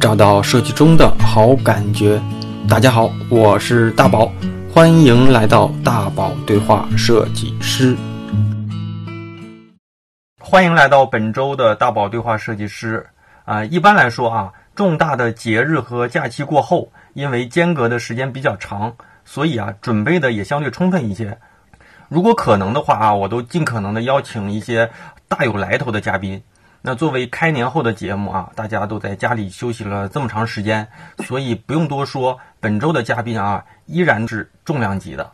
找到设计中的好感觉。大家好，我是大宝，欢迎来到大宝对话设计师。欢迎来到本周的大宝对话设计师。啊，一般来说啊，重大的节日和假期过后，因为间隔的时间比较长，所以啊，准备的也相对充分一些。如果可能的话啊，我都尽可能的邀请一些大有来头的嘉宾。那作为开年后的节目啊，大家都在家里休息了这么长时间，所以不用多说，本周的嘉宾啊依然是重量级的。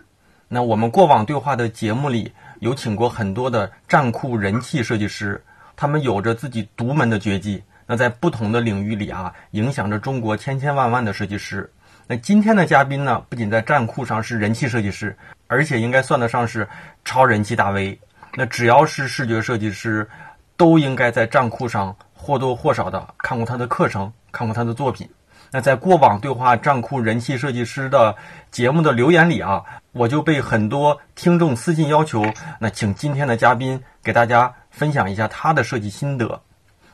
那我们过往对话的节目里有请过很多的战酷人气设计师，他们有着自己独门的绝技，那在不同的领域里啊，影响着中国千千万万的设计师。那今天的嘉宾呢，不仅在战酷上是人气设计师，而且应该算得上是超人气大 V。那只要是视觉设计师。都应该在站酷上或多或少的看过他的课程，看过他的作品。那在过往对话站酷人气设计师的节目的留言里啊，我就被很多听众私信要求，那请今天的嘉宾给大家分享一下他的设计心得。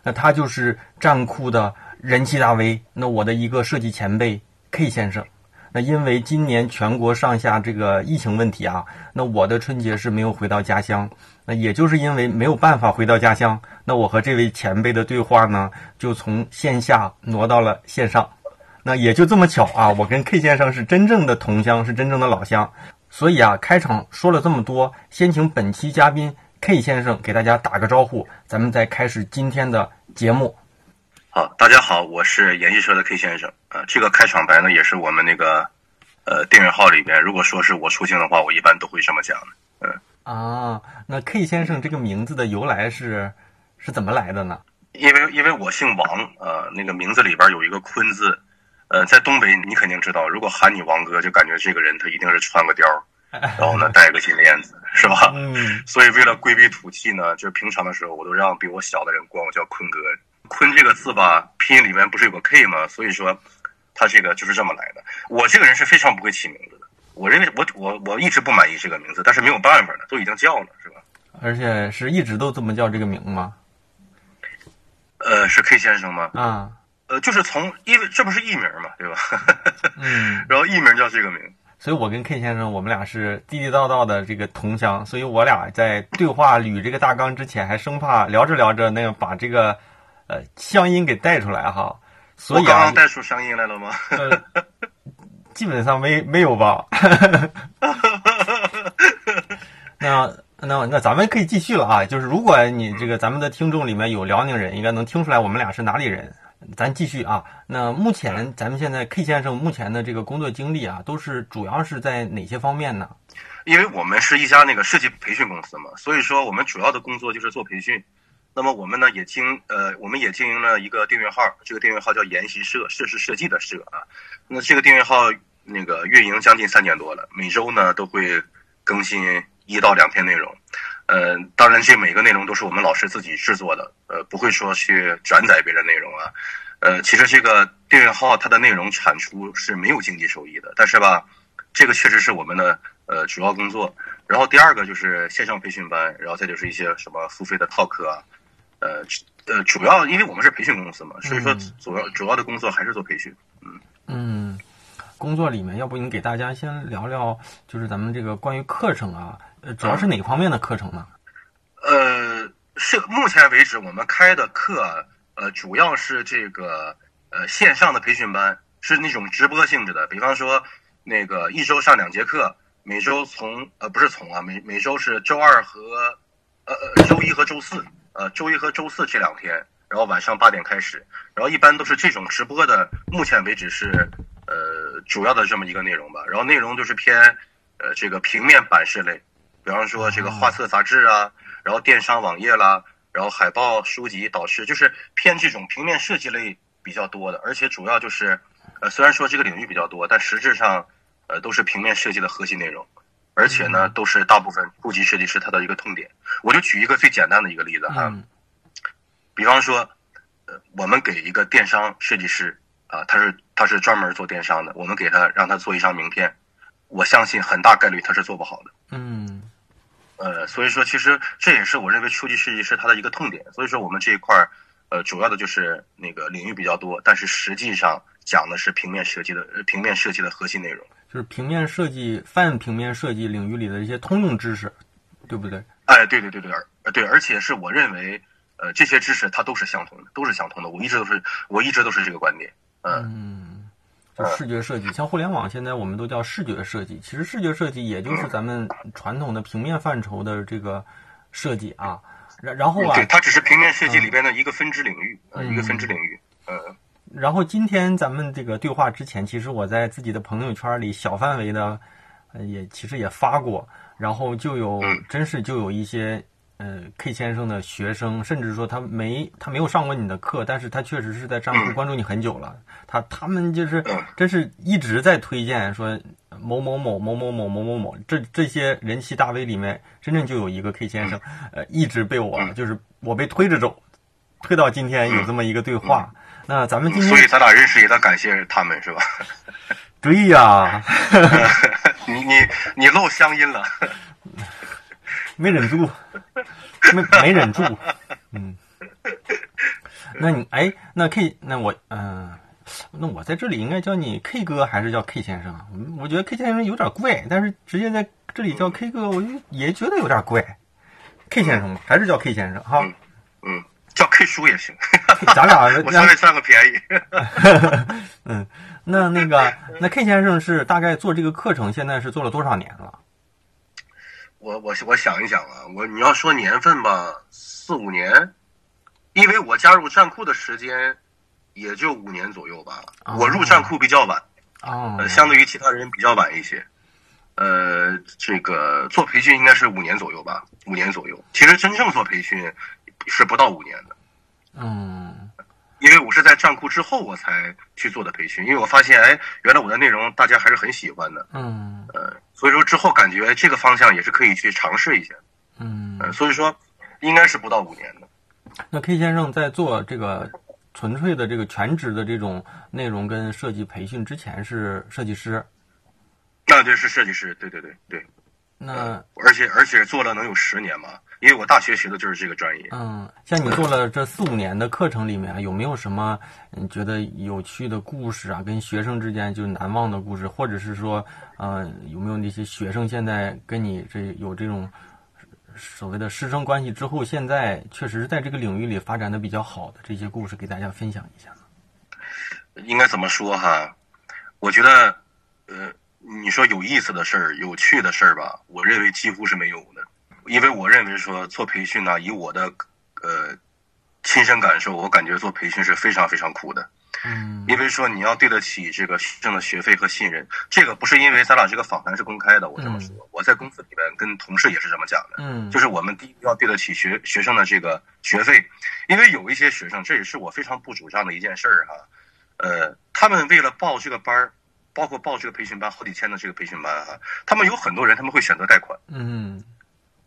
那他就是站酷的人气大 V，那我的一个设计前辈 K 先生。那因为今年全国上下这个疫情问题啊，那我的春节是没有回到家乡。那也就是因为没有办法回到家乡，那我和这位前辈的对话呢，就从线下挪到了线上。那也就这么巧啊，我跟 K 先生是真正的同乡，是真正的老乡。所以啊，开场说了这么多，先请本期嘉宾 K 先生给大家打个招呼，咱们再开始今天的节目。好，大家好，我是研习社的 K 先生。呃，这个开场白呢，也是我们那个呃订阅号里边，如果说是我出镜的话，我一般都会这么讲的。嗯啊，那 K 先生这个名字的由来是是怎么来的呢？因为因为我姓王，呃，那个名字里边有一个坤字，呃，在东北你肯定知道，如果喊你王哥，就感觉这个人他一定是穿个貂，然后呢戴个金链子，是吧？嗯。所以为了规避土气呢，就是平常的时候，我都让比我小的人管我叫坤哥。坤这个字吧，拼音里面不是有个 K 吗？所以说，他这个就是这么来的。我这个人是非常不会起名。我认为我我我一直不满意这个名字，但是没有办法了，都已经叫了，是吧？而且是一直都这么叫这个名吗？呃，是 K 先生吗？啊，呃，就是从因为这不是艺名嘛，对吧？嗯。然后艺名叫这个名，所以我跟 K 先生我们俩是地地道道的这个同乡，所以我俩在对话捋这个大纲之前，还生怕聊着聊着那个把这个。呃，乡音给带出来哈，所以刚刚带出乡音来了吗？基本上没没有吧。那那那咱们可以继续了啊，就是如果你这个咱们的听众里面有辽宁人，应该能听出来我们俩是哪里人。咱继续啊，那目前咱们现在 K 先生目前的这个工作经历啊，都是主要是在哪些方面呢？因为我们是一家那个设计培训公司嘛，所以说我们主要的工作就是做培训。那么我们呢也经呃，我们也经营了一个订阅号，这个订阅号叫研习社，设是设计的社啊。那这个订阅号那个运营将近三年多了，每周呢都会更新一到两篇内容。呃，当然这每个内容都是我们老师自己制作的，呃，不会说去转载别人内容啊。呃，其实这个订阅号它的内容产出是没有经济收益的，但是吧，这个确实是我们的呃主要工作。然后第二个就是线上培训班，然后再就是一些什么付费的套课啊。呃呃，主要因为我们是培训公司嘛，所以说主要主要的工作还是做培训。嗯嗯，工作里面，要不你给大家先聊聊，就是咱们这个关于课程啊，呃，主要是哪方面的课程呢？呃，是目前为止我们开的课，呃，主要是这个呃线上的培训班，是那种直播性质的。比方说，那个一周上两节课，每周从呃不是从啊，每每周是周二和呃呃周一和周四。呃，周一和周四这两天，然后晚上八点开始，然后一般都是这种直播的。目前为止是呃主要的这么一个内容吧。然后内容就是偏呃这个平面版式类，比方说这个画册杂志啊，然后电商网页啦，然后海报、书籍、导师，就是偏这种平面设计类比较多的。而且主要就是呃虽然说这个领域比较多，但实质上呃都是平面设计的核心内容。而且呢，都是大部分初级设计师他的一个痛点。我就举一个最简单的一个例子哈，比方说，呃，我们给一个电商设计师啊，他是他是专门做电商的，我们给他让他做一张名片，我相信很大概率他是做不好的。嗯，呃，所以说其实这也是我认为初级设计师他的一个痛点。所以说我们这一块儿，呃，主要的就是那个领域比较多，但是实际上讲的是平面设计的呃平面设计的核心内容。就是平面设计泛平面设计领域里的一些通用知识，对不对？哎，对对对对，而对，而且是我认为，呃，这些知识它都是相同的，都是相同的。我一直都是，我一直都是这个观点。嗯，嗯，就视觉设计，像互联网现在我们都叫视觉设计，其实视觉设计也就是咱们传统的平面范畴的这个设计啊。然然后啊，对，它只是平面设计里边的一个分支领域，呃，一个分支领域。嗯。然后今天咱们这个对话之前，其实我在自己的朋友圈里小范围的，呃，也其实也发过，然后就有真是就有一些呃 K 先生的学生，甚至说他没他没有上过你的课，但是他确实是在账户关注你很久了，他他们就是真是一直在推荐说某某某某某某某某某这这些人气大 V 里面，真正就有一个 K 先生，呃，一直被我就是我被推着走，推到今天有这么一个对话。那咱们今天，所以咱俩认识也得感谢他们，是吧？对呀，你你你露乡音了，没忍住，没没忍住，嗯。那你哎，那 K，那我嗯，那我在这里应该叫你 K 哥还是叫 K 先生？我觉得 K 先生有点怪，但是直接在这里叫 K 哥，我就也觉得有点怪。K 先生还是叫 K 先生哈？嗯。叫 K 叔也行，咱俩 我稍微占个便宜。嗯，那那个那 K 先生是大概做这个课程，现在是做了多少年了？我我我想一想啊，我你要说年份吧，四五年，因为我加入站库的时间也就五年左右吧。我入站库比较晚，哦，相对于其他人比较晚一些。呃，这个做培训应该是五年左右吧，五年左右。其实真正做培训。是不到五年的，嗯，因为我是在站库之后我才去做的培训，因为我发现，哎，原来我的内容大家还是很喜欢的，嗯，呃，所以说之后感觉这个方向也是可以去尝试一下，嗯，所以说应该是不到五年的。那 K 先生在做这个纯粹的这个全职的这种内容跟设计培训之前是设计师，那就是设计师，对对对对，那而且而且做了能有十年嘛。因为我大学学的就是这个专业。嗯，像你做了这四五年的课程里面，有没有什么你觉得有趣的故事啊？跟学生之间就难忘的故事，或者是说，呃，有没有那些学生现在跟你这有这种所谓的师生关系之后，现在确实是在这个领域里发展的比较好的这些故事，给大家分享一下呢？应该怎么说哈？我觉得，呃，你说有意思的事儿、有趣的事儿吧，我认为几乎是没有的。因为我认为说做培训呢，以我的呃亲身感受，我感觉做培训是非常非常苦的。嗯。因为说你要对得起这个学生的学费和信任，这个不是因为咱俩这个访谈是公开的，我这么说。我在公司里边跟同事也是这么讲的。嗯。就是我们第一要对得起学学生的这个学费，因为有一些学生，这也是我非常不主张的一件事儿哈。呃，他们为了报这个班儿，包括报这个培训班，好几千的这个培训班哈，他们有很多人他们会选择贷款。嗯。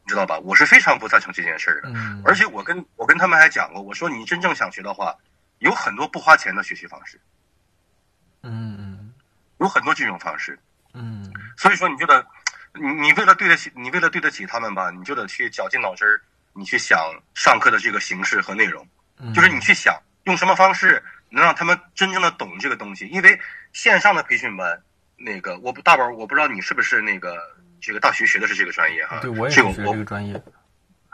知道吧？我是非常不赞成这件事儿的，而且我跟我跟他们还讲过，我说你真正想学的话，有很多不花钱的学习方式，嗯嗯，有很多这种方式，嗯，所以说你就得，你你为了对得起，你为了对得起他们吧，你就得去绞尽脑汁儿，你去想上课的这个形式和内容，就是你去想用什么方式能让他们真正的懂这个东西，因为线上的培训班，那个我不大宝，我不知道你是不是那个。这个大学学的是这个专业哈，对，我也是学这个专业。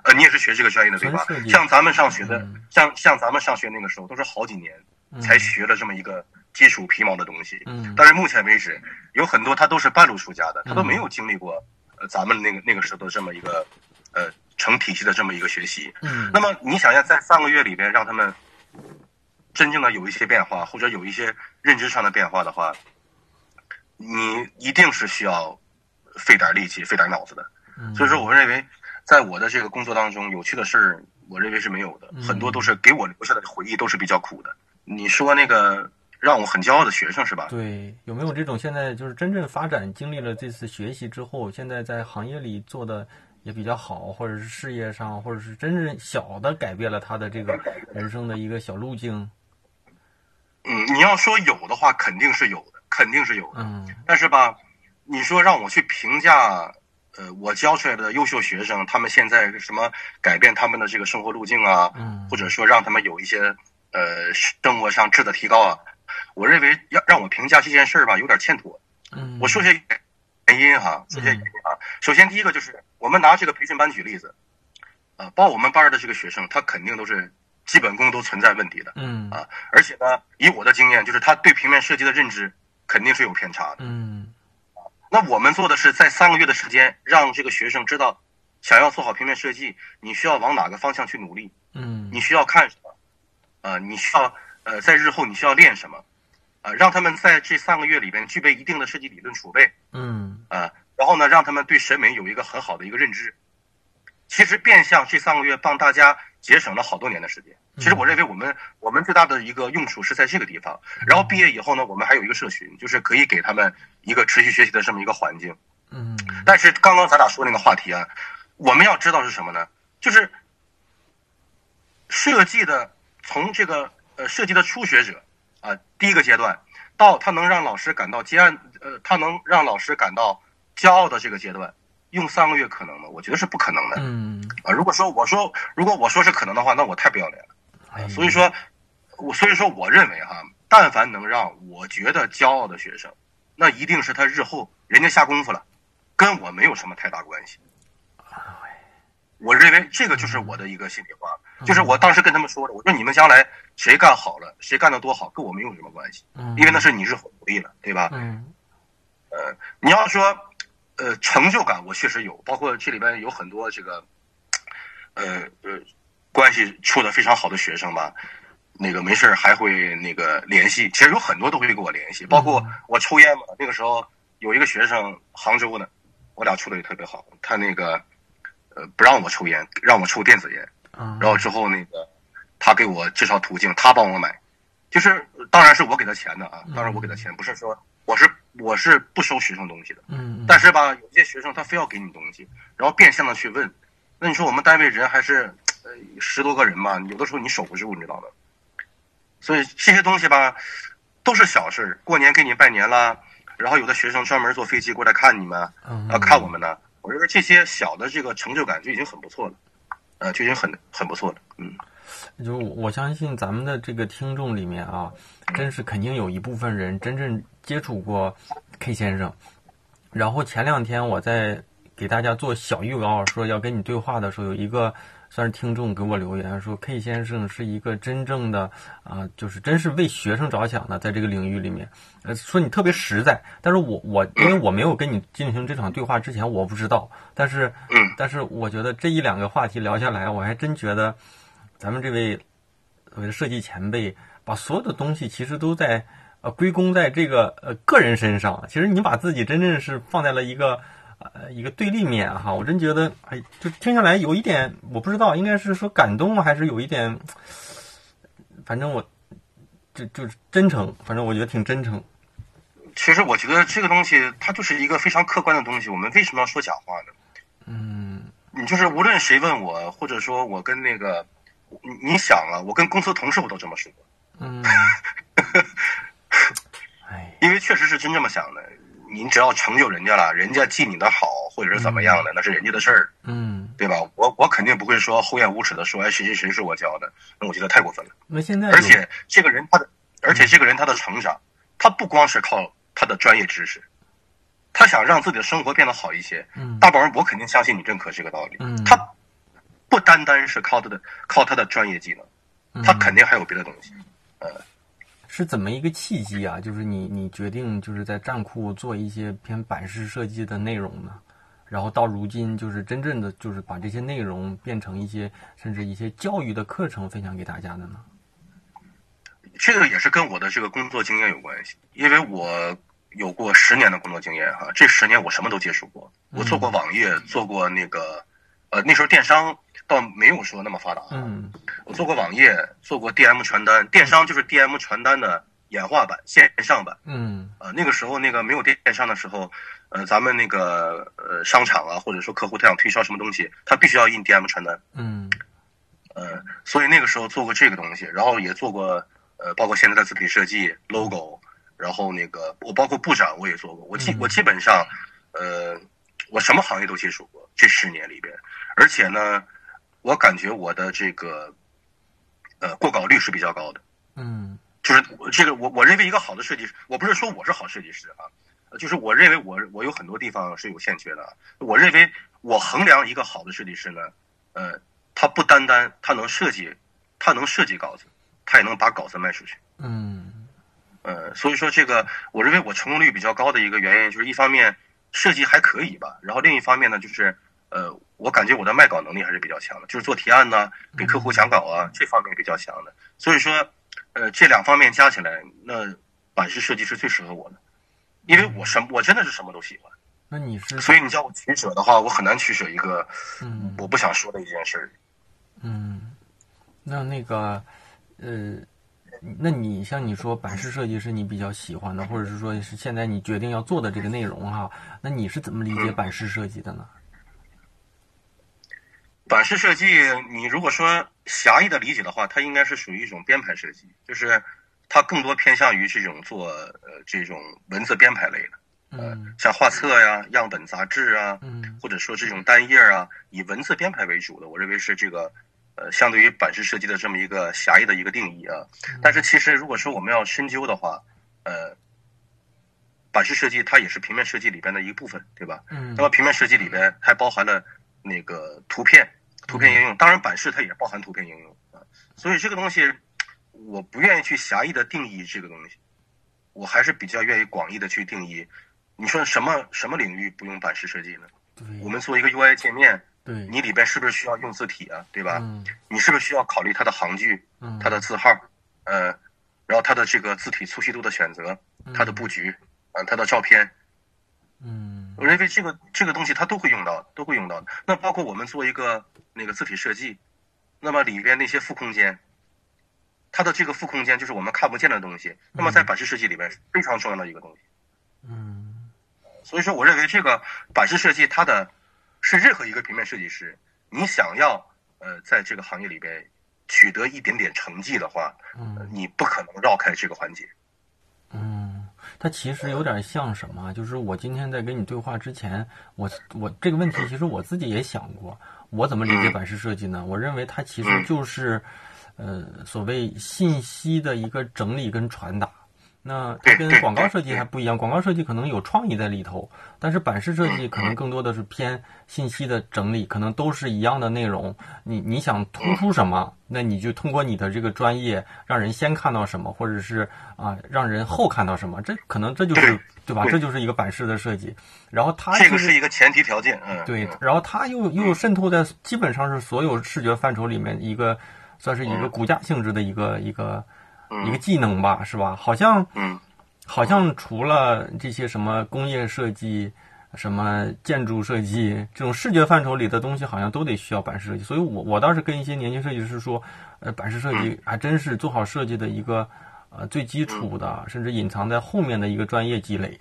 呃，你也是学这个专业的对吧？像咱们上学的，像像咱们上学那个时候，都是好几年才学了这么一个基础皮毛的东西。嗯。但是目前为止，有很多他都是半路出家的，他都没有经历过呃咱们那个那个时候的这么一个呃成体系的这么一个学习。嗯。那么你想要在三个月里边让他们真正的有一些变化，或者有一些认知上的变化的话，你一定是需要。费点力气，费点脑子的，所以说，我认为，在我的这个工作当中，有趣的事儿，我认为是没有的，很多都是给我留下的回忆，都是比较苦的。你说那个让我很骄傲的学生是吧？对，有没有这种现在就是真正发展，经历了这次学习之后，现在在行业里做的也比较好，或者是事业上，或者是真正小的改变了他的这个人生的一个小路径？嗯，你要说有的话，肯定是有的，肯定是有的。嗯，但是吧。你说让我去评价呃，我教出来的优秀学生，他们现在什么改变他们的这个生活路径啊，嗯或者说让他们有一些呃生活上质的提高啊，我认为要让我评价这件事儿吧，有点欠妥。嗯，我说些原因哈，说些原因啊。首先，第一个就是我们拿这个培训班举例子，啊，报我们班儿的这个学生，他肯定都是基本功都存在问题的嗯啊，而且呢，以我的经验，就是他对平面设计的认知肯定是有偏差的。嗯那我们做的是在三个月的时间，让这个学生知道，想要做好平面设计，你需要往哪个方向去努力，嗯你需要看什么，呃，你需要呃在日后你需要练什么，呃、让他们在这三个月里边具备一定的设计理论储备，嗯啊，然后呢，让他们对审美有一个很好的一个认知。其实变相这三个月帮大家节省了好多年的时间。其实我认为我们我们最大的一个用处是在这个地方。然后毕业以后呢，我们还有一个社群，就是可以给他们一个持续学习的这么一个环境。嗯但是刚刚咱俩说那个话题啊，我们要知道是什么呢？就是设计的从这个呃设计的初学者啊、第一个阶段，到他能让老师感到接案呃，他能让老师感到骄傲的这个阶段，用三个月可能吗？我觉得是不可能的嗯，啊。如果说我说如果我说是可能的话，那我太不要脸了。哎所以说，我所以说我认为哈，但凡能让我觉得骄傲的学生，那一定是他日后人家下功夫了，跟我没有什么太大关系。我认为这个就是我的一个心里话，就是我当时跟他们说了，我说你们将来谁干好了，谁干得多好，跟我没有什么关系，嗯因为那是你日后努力了，对吧？嗯呃，你要说，呃，成就感我确实有，包括这里边有很多这个，呃呃，关系处的非常好的学生吧，那个没事儿还会那个联系，其实有很多都会跟我联系，包括我抽烟嘛，那个时候有一个学生杭州的，我俩处的也特别好，他那个呃不让我抽烟，让我抽电子烟，嗯，然后之后那个他给我介绍途径，他帮我买，就是当然是我给他钱的啊，当然我给他钱，不是说我是我是不收学生东西的，嗯但是吧，有些学生他非要给你东西，然后变相的去问，那你说我们单位人还是呃十多个人嘛，有的时候你守不住，你知道吗？所以这些东西吧，都是小事儿。过年给你拜年啦，然后有的学生专门坐飞机过来看你们，嗯啊，看我们呢。我认为这些小的这个成就感就已经很不错了，呃，就已经很很不错了。嗯，就我相信咱们的这个听众里面啊，真是肯定有一部分人真正接触过 K 先生。然后前两天我在给大家做小预告，说要跟你对话的时候，有一个算是听众给我留言说，K 先生是一个真正的啊、就是真是为学生着想的，在这个领域里面，呃，说你特别实在。但是我我因为我没有跟你进行这场对话之前，我不知道。但是嗯但是我觉得这一两个话题聊下来，我还真觉得咱们这位所谓的设计前辈，把所有的东西其实都在呃归功在这个呃个人身上。其实你把自己真正是放在了一个呃一个对立面哈，我真觉得哎，就听下来有一点我不知道，应该是说感动还是有一点，反正我就就是真诚，反正我觉得挺真诚。其实我觉得这个东西它就是一个非常客观的东西。我们为什么要说假话呢？嗯你就是无论谁问我，或者说我跟那个，你你想啊，我跟公司同事我都这么说，嗯，哎，因为确实是真这么想的。你只要成就人家了，人家记你的好，或者是怎么样的，那是人家的事儿，嗯，对吧？我我肯定不会说厚颜无耻的说，哎，谁谁谁是我教的，那我觉得太过分了。那现在而且这个人他的，而且这个人他的成长，他不光是靠他的专业知识，他想让自己的生活变得好一些。嗯大宝儿，我肯定相信你认可这个道理。嗯他不单单是靠他的靠他的专业技能，他肯定还有别的东西。呃是怎么一个契机啊？就是你你决定就是在站库做一些偏版式设计的内容呢？然后到如今就是真正的就是把这些内容变成一些甚至一些教育的课程分享给大家的呢？这个也是跟我的这个工作经验有关系，因为我有过十年的工作经验哈，这十年我什么都接触过，我做过网页，做过那个，呃，那时候电商倒没有说那么发达，嗯我做过网页，做过 DM 传单，电商就是 DM 传单的演化版、线上版。嗯呃，那个时候那个没有电商的时候，呃，咱们那个呃商场啊，或者说客户他想推销什么东西，他必须要印 DM 传单。嗯呃，所以那个时候做过这个东西，然后也做过呃，包括现在的字体设计、logo，然后那个我包括布展我也做过，我基我基本上呃我什么行业都接触过，这十年里边，而且呢，我感觉我的这个呃过稿率是比较高的。嗯就是这个，我我认为一个好的设计师，我不是说我是好设计师啊，就是我认为我我有很多地方是有欠缺的。我认为我衡量一个好的设计师呢，呃，他不单单他能设计，他能设计稿子，他也能把稿子卖出去。嗯呃，所以说这个，我认为我成功率比较高的一个原因，就是一方面设计还可以吧，然后另一方面呢，就是呃，我感觉我的卖稿能力还是比较强的，就是做提案呢，给客户讲稿啊，这方面比较强的。所以说，呃，这两方面加起来，那版式设计是最适合我的，因为我什么我真的是什么都喜欢，那你是所以你叫我取舍的话，我很难取舍一个嗯我不想说的一件事儿。嗯，那那个呃，那你像你说版式设计是你比较喜欢的，或者是说是现在你决定要做的这个内容哈，那你是怎么理解版式设计的呢？版式设计，你如果说狭义的理解的话，它应该是属于一种编排设计，就是它更多偏向于这种做呃这种文字编排类的，嗯像画册呀、样本杂志啊，嗯或者说这种单页啊，以文字编排为主的，我认为是这个呃相对于版式设计的这么一个狭义的一个定义啊。但是其实如果说我们要深究的话，呃，版式设计它也是平面设计里边的一部分，对吧？嗯那么平面设计里边还包含了那个图片、图片应用，当然版式它也包含图片应用啊。所以这个东西，我不愿意去狭义的定义这个东西，我还是比较愿意广义的去定义。你说什么什么领域不用版式设计呢？我们做一个 UI 界面，对你里边是不是需要用字体啊？对吧？嗯你是不是需要考虑它的行距、嗯它的字号，呃，然后它的这个字体粗细度的选择、它的布局，啊、它的照片，嗯我认为这个这个东西它都会用到，都会用到的。那包括我们做一个那个字体设计，那么里边那些副空间，它的这个副空间就是我们看不见的东西，那么在版式设计里边是非常重要的一个东西。嗯所以说，我认为这个版式设计它的是任何一个平面设计师，你想要呃在这个行业里边取得一点点成绩的话，呃嗯你不可能绕开这个环节。嗯，它其实有点像什么？就是我今天在跟你对话之前，我我这个问题其实我自己也想过，我怎么理解版式设计呢？我认为它其实就是，呃，所谓信息的一个整理跟传达。那它跟广告设计还不一样，广告设计可能有创意在里头，但是版式设计可能更多的是偏信息的整理，可能都是一样的内容。你你想突出什么，那你就通过你的这个专业，让人先看到什么，或者是啊让人后看到什么，这可能这就是对吧？这就是一个版式的设计。然后它这个是一个前提条件。嗯，对嗯，然后它又又渗透在基本上是所有视觉范畴里面一个，算是一个骨架性质的一个一个一个技能吧，是吧？好像嗯好像除了这些什么工业设计、什么建筑设计这种视觉范畴里的东西，好像都得需要版式设计。所以我我倒是跟一些年轻设计师说，呃，版式设计还真是做好设计的一个呃最基础的，甚至隐藏在后面的一个专业积累。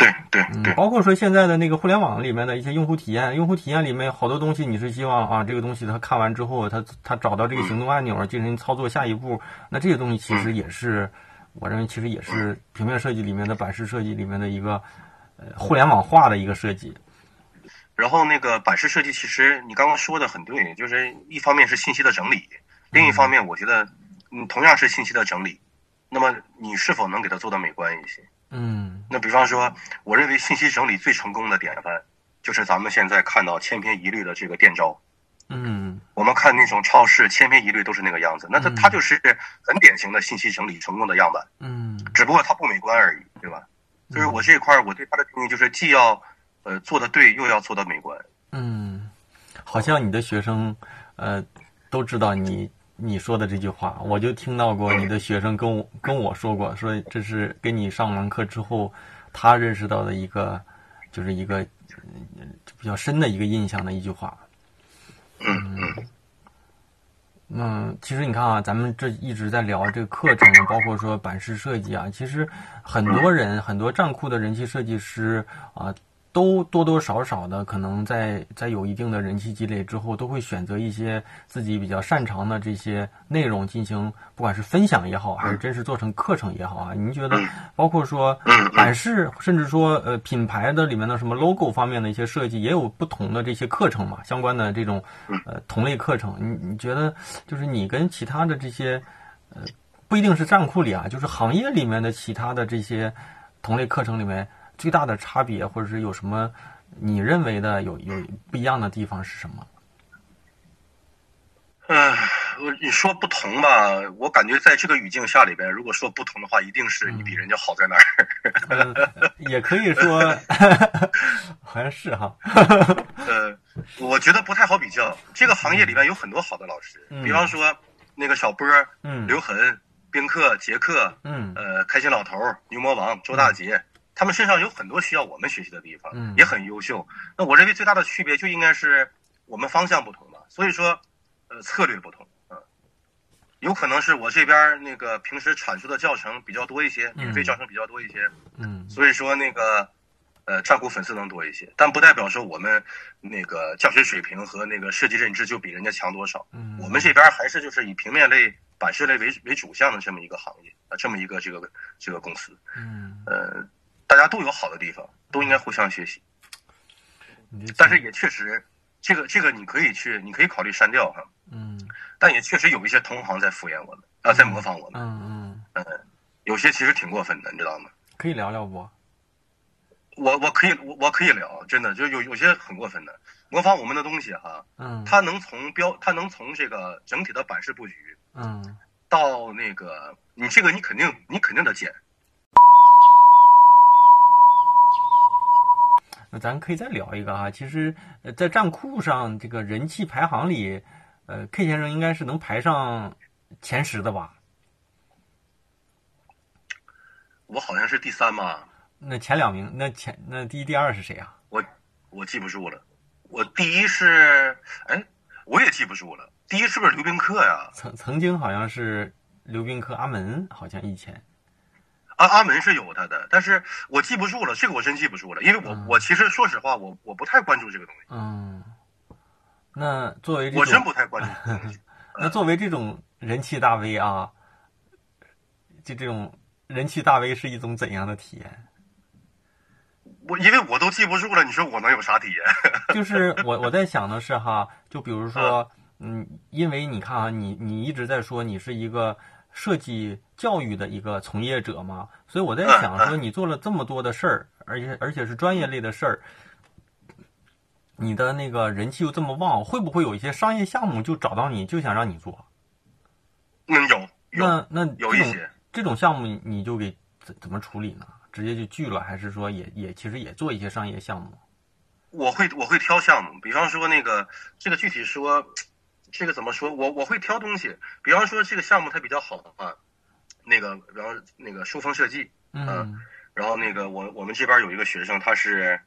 对对对，嗯包括说现在的那个互联网里面的一些用户体验，用户体验里面好多东西，你是希望啊，这个东西他看完之后，他他找到这个行动按钮进行操作下一步，那这些东西其实也是，我认为其实也是平面设计里面的版式设计里面的一个呃互联网化的一个设计。然后那个版式设计，其实你刚刚说的很对，就是一方面是信息的整理，另一方面我觉得，嗯，同样是信息的整理，那么你是否能给它做到美观一些？嗯那比方说，我认为信息整理最成功的典范，就是咱们现在看到千篇一律的这个店招。嗯我们看那种超市，千篇一律都是那个样子，那它嗯它就是很典型的信息整理成功的样板，嗯只不过它不美观而已，对吧？就是我这一块儿，我对它的定义就是既要呃做的对，又要做的美观。嗯，好像你的学生呃都知道你你说的这句话，我就听到过你的学生跟我跟我说过，说这是跟你上完课之后，他认识到的一个就是一个比较深的一个印象的一句话。嗯嗯，其实你看啊，咱们这一直在聊这个课程，包括说版式设计啊，其实很多人很多站库的人气设计师啊，都多多少少的可能在在有一定的人气积累之后，都会选择一些自己比较擅长的这些内容进行，不管是分享也好，还是真实做成课程也好啊。您觉得，包括说版式，甚至说呃品牌的里面的什么 logo 方面的一些设计，也有不同的这些课程嘛？相关的这种呃同类课程，你你觉得就是你跟其他的这些呃不一定是站库里啊，就是行业里面的其他的这些同类课程里面。最大的差别，或者是有什么你认为的有有不一样的地方是什么？嗯，你说不同吧，我感觉在这个语境下里边，如果说不同的话，一定是你比人家好在哪儿。也可以说，好像是哈。呃，我觉得不太好比较。这个行业里边有很多好的老师，比方说那个小波、嗯，刘恒、宾客、杰克，嗯，呃，开心老头、牛魔王、周大杰。他们身上有很多需要我们学习的地方，也很优秀。那我认为最大的区别就应该是我们方向不同了。所以说，呃，策略不同，嗯，有可能是我这边那个平时产出的教程比较多一些，免费教程比较多一些，嗯，所以说那个呃，照顾粉丝能多一些，但不代表说我们那个教学水平和那个设计认知就比人家强多少。嗯，我们这边还是就是以平面类、版式类为为主项的这么一个行业啊，这么一个这个这个公司，嗯，呃。大家都有好的地方，都应该互相学习。但是也确实，这个这个你可以去，你可以考虑删掉哈。嗯。但也确实有一些同行在敷衍我们啊，在模仿我们。嗯嗯。嗯，有些其实挺过分的，你知道吗？可以聊聊不？我我可以我我可以聊，真的就有有些很过分的模仿我们的东西哈。嗯。他能从标，他能从这个整体的版式布局，嗯，到那个你这个你肯定你肯定得剪。那咱可以再聊一个啊，其实，在站库上这个人气排行里，呃，K 先生应该是能排上前十的吧？我好像是第三吧。那前两名，那前那第一、第二是谁啊？我我记不住了。我第一是，哎，我也记不住了。第一是不是刘宾客呀？曾曾经好像是刘宾客阿门，好像以前。阿阿门是有他的，但是我记不住了，这个我真记不住了，因为我我其实说实话，我我不太关注这个东西。嗯，那作为我真不太关注。那作为这种人气大 V 啊，就这种人气大 V 是一种怎样的体验？我因为我都记不住了，你说我能有啥体验？就是我我在想的是哈，就比如说，嗯，因为你看啊，你你一直在说你是一个。设计教育的一个从业者嘛，所以我在想说，你做了这么多的事儿，而且而且是专业类的事儿，你的那个人气又这么旺，会不会有一些商业项目就找到你，就想让你做？嗯，有。那那有一些这种项目，你就给怎怎么处理呢？直接就拒了，还是说也也其实也做一些商业项目？我会我会挑项目，比方说那个这个具体说。这个怎么说？我我会挑东西，比方说这个项目它比较好的话，那个然后那个书风设计，嗯，然后那个我我们这边有一个学生，他是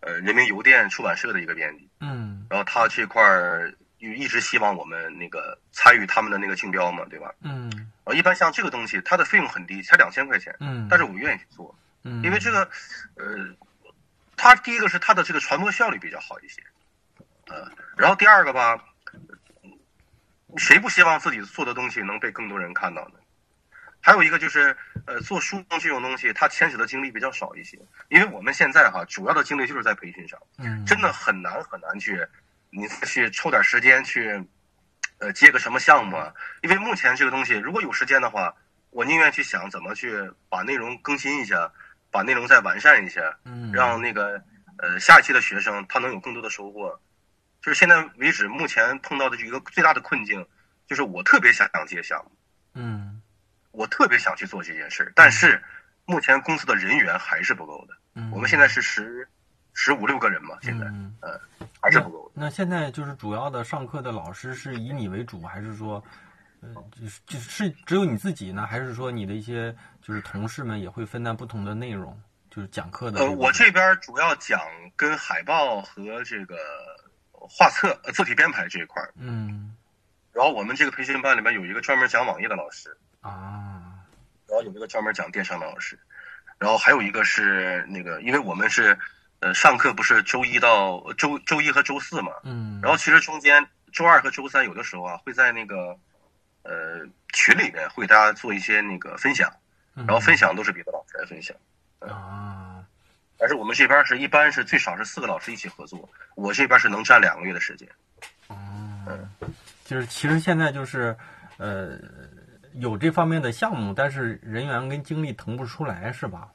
呃人民邮电出版社的一个编辑，嗯，然后他这块儿一直希望我们那个参与他们的那个竞标嘛，对吧？嗯，呃，一般像这个东西，它的费用很低，才两千块钱，嗯，但是我愿意去做，嗯，因为这个呃，它第一个是它的这个传播效率比较好一些，呃，然后第二个吧。谁不希望自己做的东西能被更多人看到呢？还有一个就是，呃，做书这种东西，它牵扯的精力比较少一些。因为我们现在哈，主要的精力就是在培训上，嗯，真的很难很难去，你去抽点时间去，呃，接个什么项目啊？因为目前这个东西，如果有时间的话，我宁愿去想怎么去把内容更新一下，把内容再完善一下，嗯，让那个呃下一期的学生他能有更多的收获。就是现在为止，目前碰到的一个最大的困境，就是我特别想接项目，嗯，我特别想去做这件事，但是目前公司的人员还是不够的。嗯，我们现在是十十五六个人嘛，现在，嗯，还是不够。那现在就是主要的上课的老师是以你为主，还是说，呃，就是就是只有你自己呢，还是说你的一些就是同事们也会分担不同的内容，就是讲课的？呃，我这边主要讲跟海报和这个。画册、字体编排这一块儿，嗯，然后我们这个培训班里面有一个专门讲网页的老师。啊，然后有一个专门讲电商的老师，然后还有一个是那个，因为我们是呃，上课不是周一到周周一和周四嘛，嗯，然后其实中间周二和周三有的时候啊，会在那个呃群里面会给大家做一些那个分享，然后分享都是别的老师来分享，啊，但是我们这边是一般是最少是四个老师一起合作，我这边是能占两个月的时间。哦，就是其实现在就是呃有这方面的项目，但是人员跟精力腾不出来，是吧？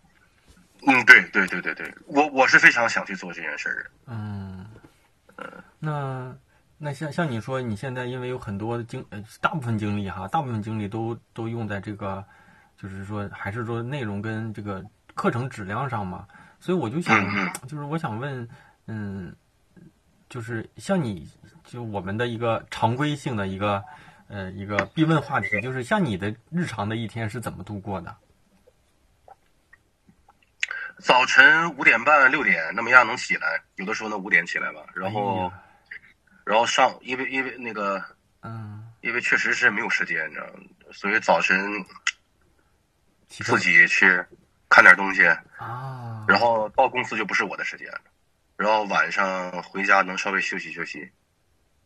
嗯，对对对对对，我我是非常想去做这件事儿的。嗯，那那像像你说，你现在因为有很多精呃大部分精力哈，大部分精力都都用在这个，就是说还是说内容跟这个课程质量上嘛，所以我就想嗯就是我想问，嗯，就是像你就我们的一个常规性的一个呃一个必问话题，就是像你的日常的一天是怎么度过的？早晨五点半六点那么样能起来，有的时候呢五点起来吧，然后、哎然后上，因为因为那个嗯，因为确实是没有时间，你知道？所以早晨自己去看点东西，啊，然后到公司就不是我的时间了，然后晚上回家能稍微休息休息，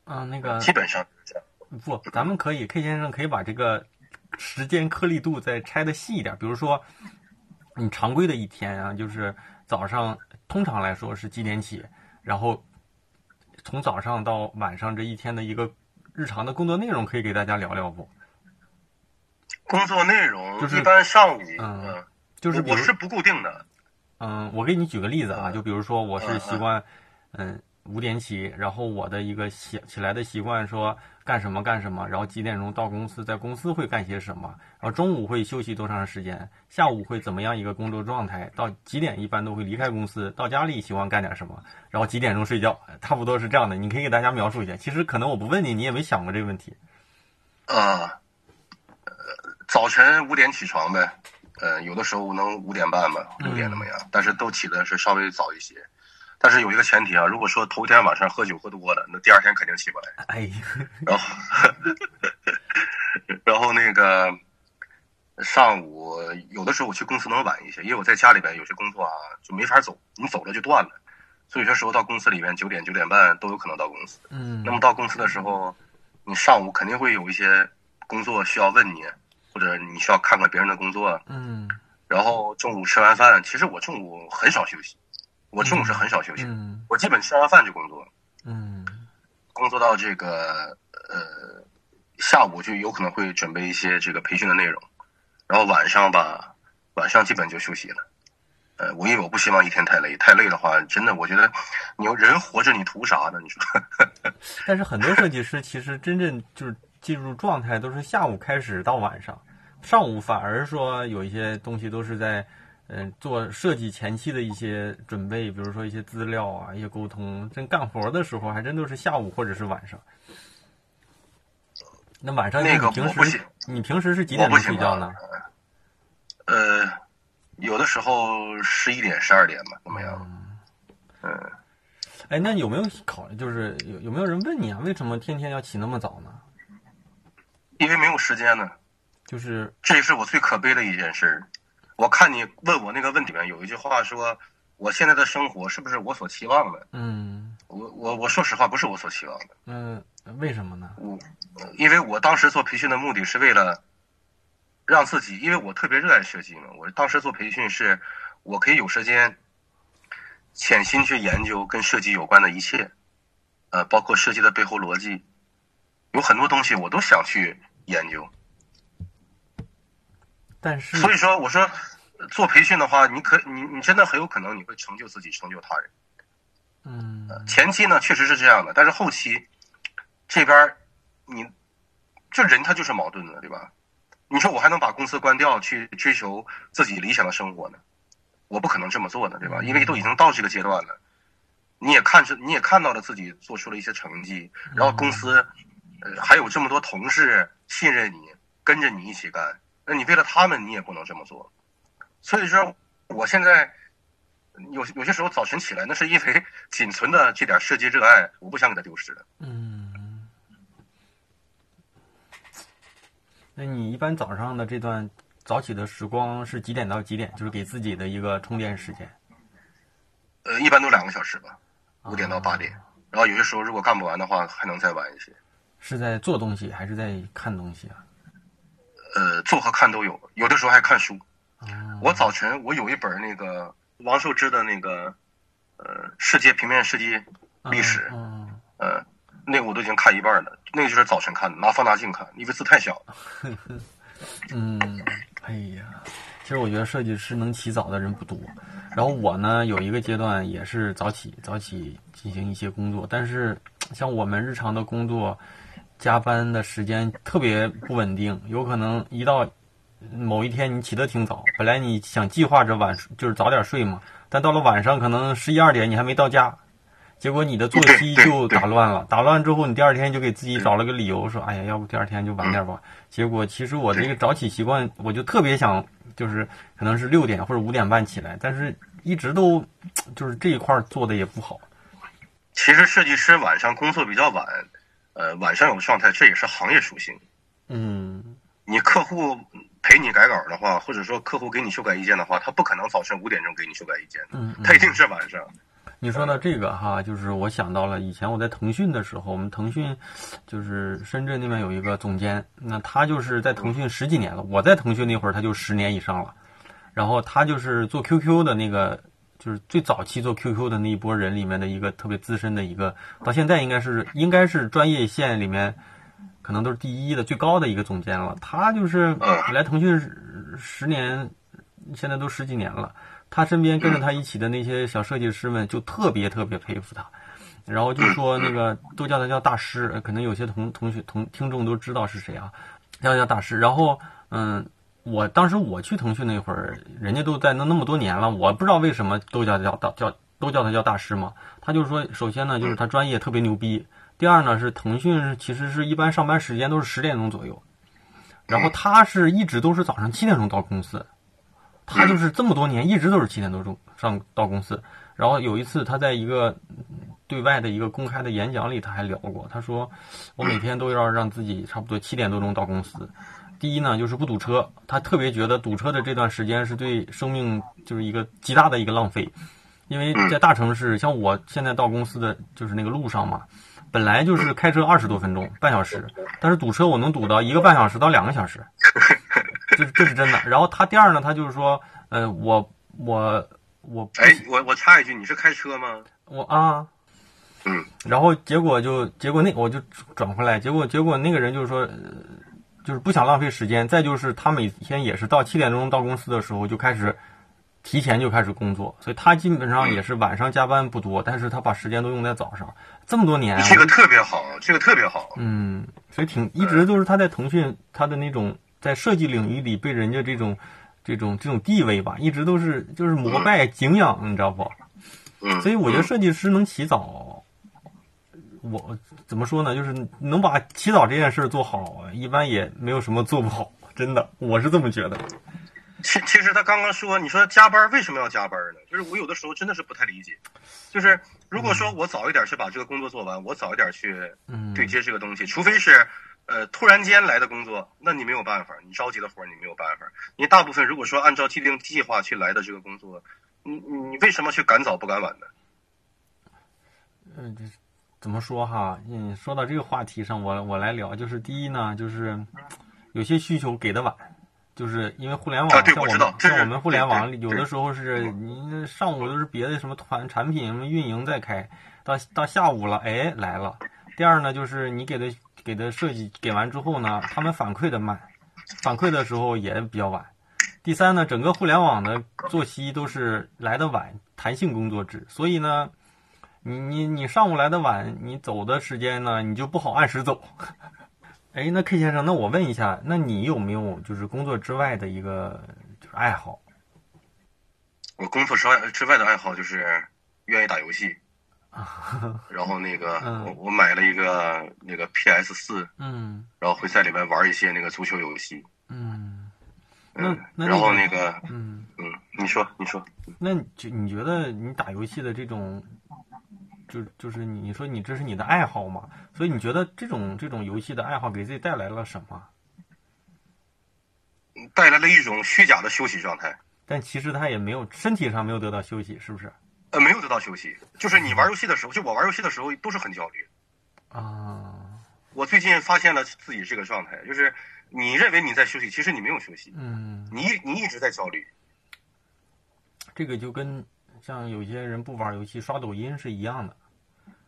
啊那个基本上这样。不，咱们可以 K 先生可以把这个时间颗粒度再拆的细一点，比如说你常规的一天啊，就是早上通常来说是几点起，然后从早上到晚上这一天的一个日常的工作内容，可以给大家聊聊不？工作内容就是一般上午，嗯嗯，就是我是不固定的，嗯，我给你举个例子啊，嗯就比如说我是嗯习惯，嗯，五点起，然后我的一个起起来的习惯说干什么干什么，然后几点钟到公司，在公司会干些什么，然后中午会休息多长时间，下午会怎么样一个工作状态，到几点一般都会离开公司，到家里喜欢干点什么，然后几点钟睡觉，差不多是这样的。你可以给大家描述一下。其实可能我不问你，你也没想过这个问题。啊，呃，早晨五点起床呗，呃，有的时候能五点半吧，六点那么样，但是都起的是稍微早一些。但是有一个前提啊，如果说头天晚上喝酒喝多了，那第二天肯定起不来。哎呀，然后，然后那个上午有的时候我去公司能晚一些，因为我在家里边有些工作啊就没法走，你走了就断了，所以有些时候到公司里面九点九点半都有可能到公司。嗯那么到公司的时候，你上午肯定会有一些工作需要问你，或者你需要看看别人的工作。嗯然后中午吃完饭，其实我中午很少休息，我中午是很少休息，嗯我基本吃完饭就工作，嗯工作到这个呃下午就有可能会准备一些这个培训的内容，然后晚上吧，晚上基本就休息了。呃，我因为我不希望一天太累，太累的话，真的我觉得你人活着你图啥呢？你说？但是很多设计师其实真正就是进入状态都是下午开始到晚上，上午反而说有一些东西都是在嗯、做设计前期的一些准备，比如说一些资料啊、一些沟通，真干活的时候还真都是下午或者是晚上。那晚上那个你平时你平时是几点钟睡觉呢？呃，有的时候十一点、十二点吧，怎么样？嗯，哎，那有没有考虑，就是有有没有人问你啊，为什么天天要起那么早呢？因为没有时间呢，就是这也是我最可悲的一件事儿。我看你问我那个问题里面有一句话说，我现在的生活是不是我所期望的？嗯我我我说实话，不是我所期望的。嗯、为什么呢？我因为我当时做培训的目的是为了让自己，因为我特别热爱设计嘛。我当时做培训是，我可以有时间潜心去研究跟设计有关的一切，呃，包括设计的背后逻辑，有很多东西我都想去研究。但是所以说，我说做培训的话，你可你你真的很有可能你会成就自己，成就他人。嗯前期呢确实是这样的，但是后期这边你这人他就是矛盾的，对吧？你说我还能把公司关掉去追求自己理想的生活呢？我不可能这么做的，对吧？因为都已经到这个阶段了，你也看出你也看到了自己做出了一些成绩，然后公司呃还有这么多同事信任你，跟着你一起干，那你为了他们你也不能这么做。所以说，我现在有有些时候早晨起来，那是因为 仅存的这点设计热爱，我不想给它丢失的。嗯，那你一般早上的这段早起的时光是几点到几点？就是给自己的一个充电时间。呃，一般都两个小时吧，五点到八点。啊然后有些时候如果干不完的话，还能再晚一些。是在做东西还是在看东西啊？呃，做和看都有，有的时候还看书。哦我早晨我有一本那个王寿之的那个呃世界平面设计历史，嗯呃，那个我都已经看一半了，那个就是早晨看的，拿放大镜看，因为字太小了。嗯，哎呀，其实我觉得设计师能起早的人不多。然后我呢，有一个阶段也是早起，早起进行一些工作，但是像我们日常的工作，加班的时间特别不稳定，有可能一到某一天你起得挺早，本来你想计划着晚就是早点睡嘛，但到了晚上可能十一二点你还没到家，结果你的作息就打乱了，打乱之后你第二天就给自己找了个理由说，哎呀，要不第二天就晚点吧。结果其实我这个早起习惯，我就特别想就是可能是六点或者五点半起来，但是一直都就是这一块儿做的也不好。其实设计师晚上工作比较晚，呃，晚上有状态，这也是行业属性。嗯你客户陪你改稿的话，或者说客户给你修改意见的话，他不可能早晨五点钟给你修改意见的，嗯，嗯他一定是晚上。你说到这个哈，就是我想到了以前我在腾讯的时候，我们腾讯就是深圳那边有一个总监，那他就是在腾讯十几年了，我在腾讯那会儿他就十年以上了，然后他就是做 QQ 的那个，就是最早期做 QQ 的那一波人里面的一个特别资深的一个，到现在应该是应该是专业线里面可能都是第一的最高的一个总监了，他就是嗯来腾讯十十年，现在都十几年了。他身边跟着他一起的那些小设计师们就特别特别佩服他，然后就说那个都叫他叫大师，呃可能有些同同学同听众都知道是谁啊，叫他叫大师。然后嗯，我当时我去腾讯那会儿，人家都在那那么多年了，我不知道为什么都叫他叫叫都叫他叫大师嘛。他就是说，首先呢就是他专业特别牛逼，第二呢是腾讯其实是一般上班时间都是十点钟左右，然后他是一直都是早上七点钟到公司。他就是这么多年一直都是七点多钟上到公司，然后有一次他在一个对外的一个公开的演讲里，他还聊过，他说我每天都要让自己差不多七点多钟到公司。第一呢，就是不堵车，他特别觉得堵车的这段时间是对生命就是一个极大的一个浪费，因为在大城市，像我现在到公司的就是那个路上嘛，本来就是开车二十多分钟，半小时，但是堵车我能堵到一个半小时到两个小时。这 这是真的。然后他第二呢，他就是说，呃，我我我不哎，我我插一句，你是开车吗？我啊，嗯，然后结果就结果那我就转回来，结果结果那个人就是说，呃就是不想浪费时间，再就是他每天也是到七点钟到公司的时候就开始提前就开始工作，所以他基本上也是晚上加班不多，但是他把时间都用在早上，这么多年啊，这个特别好，这个特别好。嗯，所以挺一直都是他在腾讯他的那种在设计领域里被人家这种这种这种地位吧，一直都是就是膜拜敬仰，你知道不？嗯，所以我觉得设计师能起早，我怎么说呢？就是能把起早这件事做好，一般也没有什么做不好，真的，我是这么觉得。其其实他刚刚说，你说加班为什么要加班呢？就是我有的时候真的是不太理解。就是如果说我早一点去把这个工作做完，我早一点去嗯，对接这个东西，除非是呃突然间来的工作，那你没有办法，你着急的活儿你没有办法。你大部分如果说按照既定计划去来的这个工作，你你为什么去赶早不赶晚呢？嗯，这怎么说哈？嗯，说到这个话题上，我我来聊，就是第一呢，就是有些需求给的晚，就是因为互联网，啊像我们像我们互联网有的时候是你上午都是别的什么团产品什么运营在开，到到下午了，哎来了。第二呢，就是你给的给的设计给完之后呢，他们反馈的慢，反馈的时候也比较晚。第三呢，整个互联网的作息都是来的晚，弹性工作制，所以呢，你你你上午来的晚，你走的时间呢，你就不好按时走。哎，那 K 先生，那我问一下，那你有没有就是工作之外的一个就是爱好？我工作之外之外的爱好就是愿意打游戏，然后那个嗯我我买了一个那个 PS 四，嗯然后会在里面玩一些那个足球游戏。嗯，那嗯，那然后那那个嗯，嗯，你说你说，那你觉得你打游戏的这种，就就是你你说你这是你的爱好嘛？所以你觉得这种这种游戏的爱好给自己带来了什么？带来了一种虚假的休息状态。但其实他也没有身体上没有得到休息，是不是？呃，没有得到休息，就是你玩游戏的时候，就我玩游戏的时候都是很焦虑。啊，我最近发现了自己这个状态，就是你认为你在休息，其实你没有休息，嗯，你你一直在焦虑。这个就跟像有些人不玩游戏刷抖音是一样的，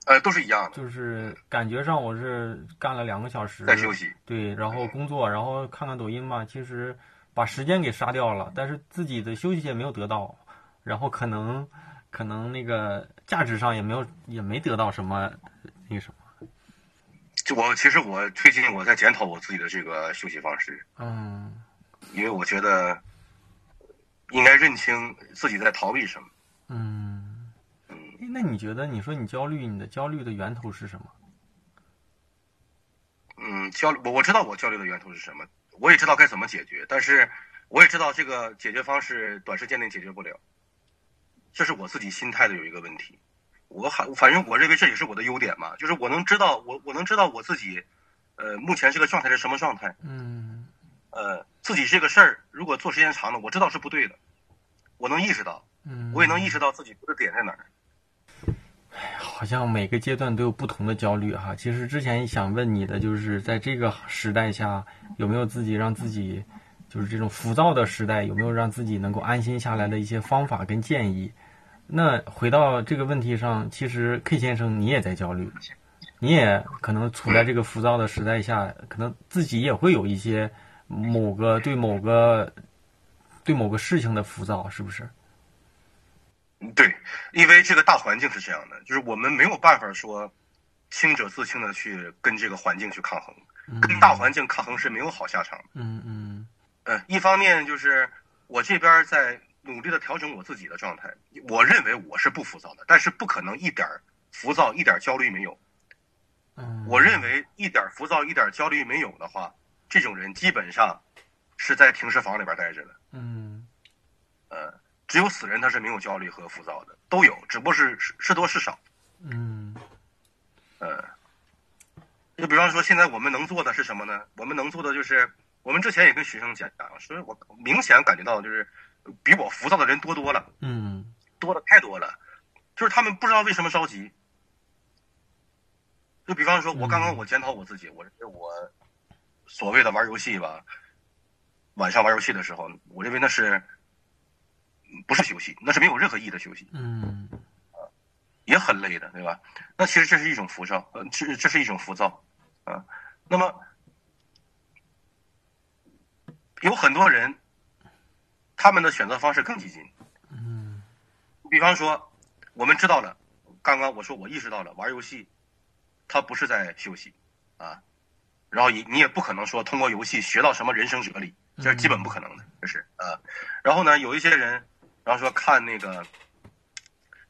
呃，都是一样的，就是感觉上我是干了两个小时在休息。对，然后工作，然后看看抖音嘛，其实把时间给杀掉了，但是自己的休息也没有得到，然后可能可能那个价值上也没有也没得到什么那什么，就我其实我最近我在检讨我自己的这个休息方式，嗯因为我觉得应该认清自己在逃避什么。嗯，那你觉得你说你焦虑，你的焦虑的源头是什么？嗯，焦虑，我我知道我焦虑的源头是什么，我也知道该怎么解决，但是我也知道这个解决方式短时间内解决不了，这是我自己心态的有一个问题。我还反正我认为这也是我的优点嘛，就是我能知道我我能知道我自己，呃，目前这个状态是什么状态，嗯呃，自己这个事儿如果做时间长了，我知道是不对的，我能意识到，嗯，我也能意识到自己不的点在哪儿。好像每个阶段都有不同的焦虑哈。其实之前想问你的就是，在这个时代下，有没有自己让自己，就是这种浮躁的时代，有没有让自己能够安心下来的一些方法跟建议？那回到这个问题上，其实 K 先生你也在焦虑，你也可能处在这个浮躁的时代下，可能自己也会有一些某个对某个对某个事情的浮躁，是不是？嗯对，因为这个大环境是这样的，就是我们没有办法说清者自清的去跟这个环境去抗衡，跟大环境抗衡是没有好下场的。嗯嗯呃，一方面就是我这边在努力的调整我自己的状态，我认为我是不浮躁的，但是不可能一点浮躁、一点焦虑没有。嗯，我认为一点浮躁、一点焦虑没有的话，这种人基本上是在停尸房里边待着的。嗯呃，只有死人他是没有焦虑和浮躁的，都有，只不过是是是多是少。嗯呃，就比方说，现在我们能做的是什么呢？我们能做的就是，我们之前也跟学生讲，所以我明显感觉到，就是比我浮躁的人多多了，嗯多的太多了，就是他们不知道为什么着急。就比方说，我刚刚我检讨我自己，我认为我所谓的玩游戏吧，晚上玩游戏的时候，我认为那是不是休息，那是没有任何意义的休息。嗯也很累的，对吧？那其实这是一种浮躁，呃，这这是一种浮躁，啊。那么有很多人，他们的选择方式更激进。嗯比方说，我们知道了，刚刚我说我意识到了，玩游戏，它不是在休息，啊。然后你你也不可能说通过游戏学到什么人生哲理，这是基本不可能的，这是啊。然后呢，有一些人，然后说看那个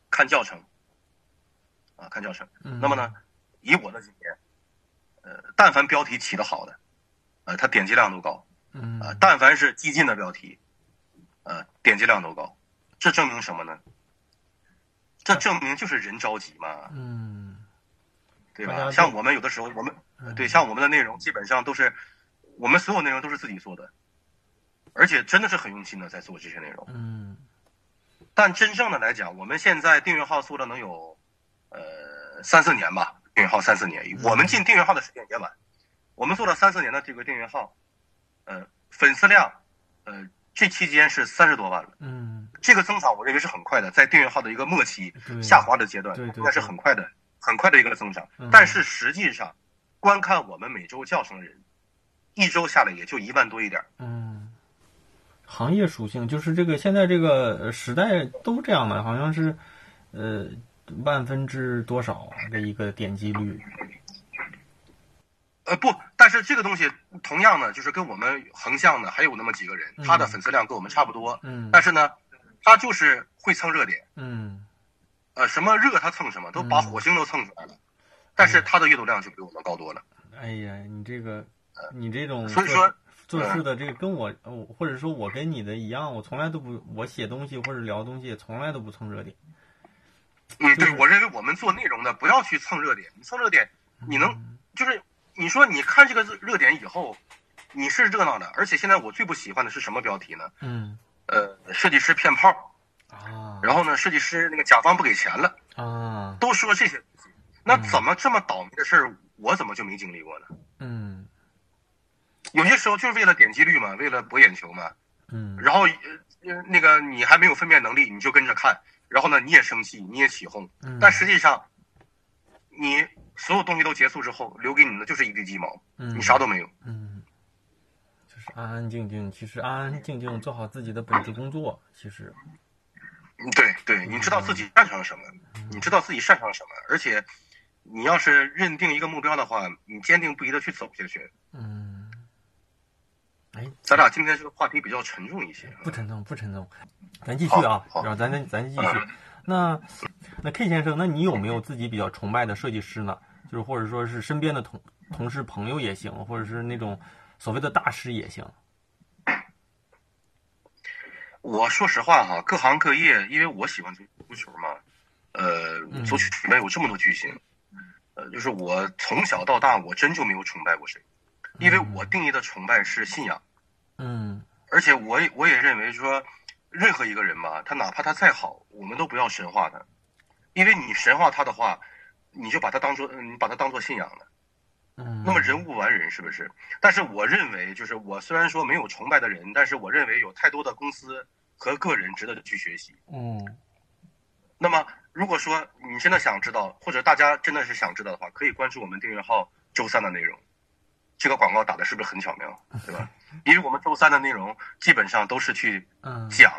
看教程。啊，看教程。嗯那么呢，以我的经验，呃，但凡标题起得好的，呃，它点击量都高嗯啊、但凡是激进的标题，呃，点击量都高。这证明什么呢？这证明就是人着急嘛，嗯对吧？像我们有的时候，我们嗯对像我们的内容基本上都是我们所有内容都是自己做的，而且真的是很用心的在做这些内容。嗯但真正的来讲，我们现在订阅号做了能有呃三四年吧，订阅号三四年。我们进订阅号的时间也晚，我们做了三四年的这个订阅号，呃，粉丝量，呃，这期间是三十多万了。嗯这个增长我认为是很快的，在订阅号的一个末期下滑的阶段，对对应该是很快的，很快的一个增长嗯。但是实际上，观看我们每周教程的人，一周下来也就一万多一点儿。嗯，行业属性就是这个，现在这个呃时代都这样的，好像是呃万分之多少的一个点击率。呃，不，但是这个东西同样呢，就是跟我们横向的还有那么几个人，嗯。他的粉丝量跟我们差不多，嗯。但是呢，他就是会蹭热点，嗯。呃，什么热他蹭什么，都把嗯。火星都蹭出来了，但是他的阅读量就比我们高多了。哎呀，你这个，你这种所以说做事的这个跟我，呃或者说我跟你的一样，我从来都不，我写东西或者聊东西，从来都不蹭热点。嗯，对，我认为我们做内容的不要去蹭热点，你蹭热点，你能嗯就是你说你看这个热点以后，你是热闹的，而且现在我最不喜欢的是什么标题呢？嗯呃，设计师骗炮，啊，啊，然后呢，设计师那个甲方不给钱了，啊，都说这些。那怎么这么倒霉的事儿，我怎么就没经历过呢？嗯有些时候就是为了点击率嘛，为了博眼球嘛。嗯然后呃呃那个你还没有分辨能力，你就跟着看，然后呢你也生气，你也起哄，嗯，但实际上，你所有东西都结束之后，留给你的就是一地鸡毛，嗯你啥都没有。嗯，就是安安静静，其实安安静静做好自己的本职工作，其实嗯对对，你知道自己擅长什么，你知道自己擅长什么，而且你要是认定一个目标的话，你坚定不移的去走下去。嗯，哎，咱俩今天这个话题比较沉重一些，不沉重，不沉重，咱继续啊，好好然后咱咱咱继续。那那 K 先生，那你有没有自己比较崇拜的设计师呢？就是或者说是身边的同同事朋友也行，或者是那种所谓的大师也行。我说实话哈，各行各业，因为我喜欢足足球嘛，呃，嗯足球里面有这么多巨星，呃，就是我从小到大，我真就没有崇拜过谁，因为我定义的崇拜是信仰，嗯而且我也我也认为说，任何一个人吧，他哪怕他再好，我们都不要神化他，因为你神化他的话，你就把他当做嗯你把他当做信仰了。嗯，那么人无完人，是不是？但是我认为，就是我虽然说没有崇拜的人，但是我认为有太多的公司和个人值得去学习。嗯那么，如果说你真的想知道，或者大家真的是想知道的话，可以关注我们订阅号周三的内容。这个广告打的是不是很巧妙，对吧？因为我们周三的内容基本上都是去嗯讲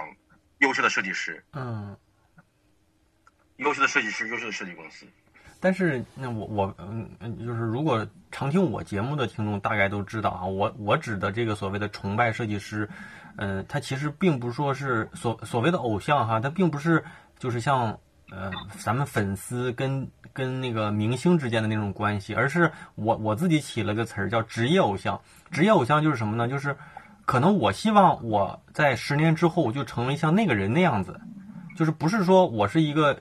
优秀的设计师、嗯。优秀的设计师、优秀的设计公司。但是那我我嗯嗯，就是如果常听我节目的听众大概都知道啊，我我指的这个所谓的崇拜设计师，嗯、他其实并不是说是所所谓的偶像哈，他并不是就是像呃咱们粉丝跟跟那个明星之间的那种关系，而是我我自己起了个词儿叫职业偶像。职业偶像就是什么呢？就是可能我希望我在十年之后就成为像那个人那样子，就是不是说我是一个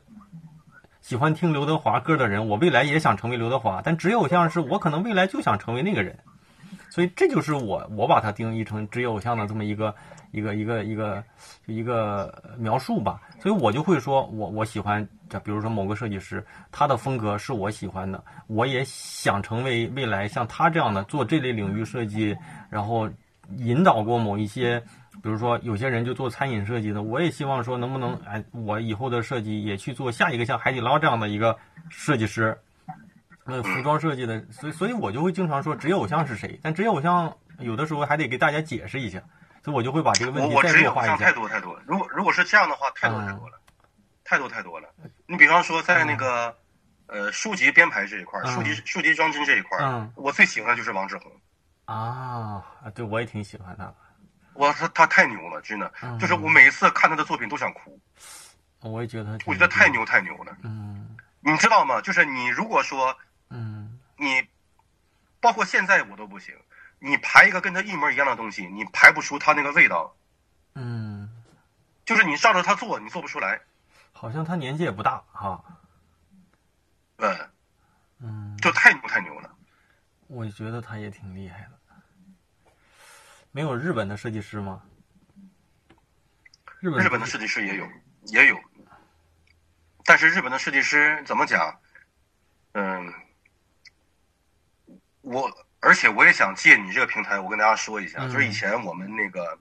喜欢听刘德华歌的人，我未来也想成为刘德华，但职业偶像是我可能未来就想成为那个人，所以这就是我我把它定义成职业偶像的这么一个一个一个一个一个描述吧。所以我就会说我我喜欢，就比如说某个设计师，他的风格是我喜欢的，我也想成为未来像他这样的做这类领域设计，然后引导过某一些。比如说，有些人就做餐饮设计的，我也希望说，能不能哎，我以后的设计也去做下一个像海底捞这样的一个设计师，那，服装设计的，所以所以我就会经常说职业偶像是谁，但职业偶像有的时候还得给大家解释一下，所以我就会把这个问我题再弱化一下。太多太多。如果如果是这样的话，太多太多了，太多太多了。你比方说在那个、呃书籍编排这一块儿，嗯书籍书籍装帧这一块儿，嗯我最喜欢的就是王志宏。啊，对我也挺喜欢他的，哇，他他太牛了，真的，嗯就是我每一次看他的作品都想哭，我也觉得我觉得太牛太牛了。嗯你知道吗？就是你如果说嗯你，包括现在我都不行，你排一个跟他一模一样的东西，你排不出他那个味道，嗯，就是你照着他做，你做不出来。好像他年纪也不大哈，嗯，嗯，就太牛太牛了。我觉得他也挺厉害的。没有日本的设计师吗？日本日本的设计师也有，也有，但是日本的设计师怎么讲？嗯，我而且我也想借你这个平台，我跟大家说一下，嗯就是以前我们那个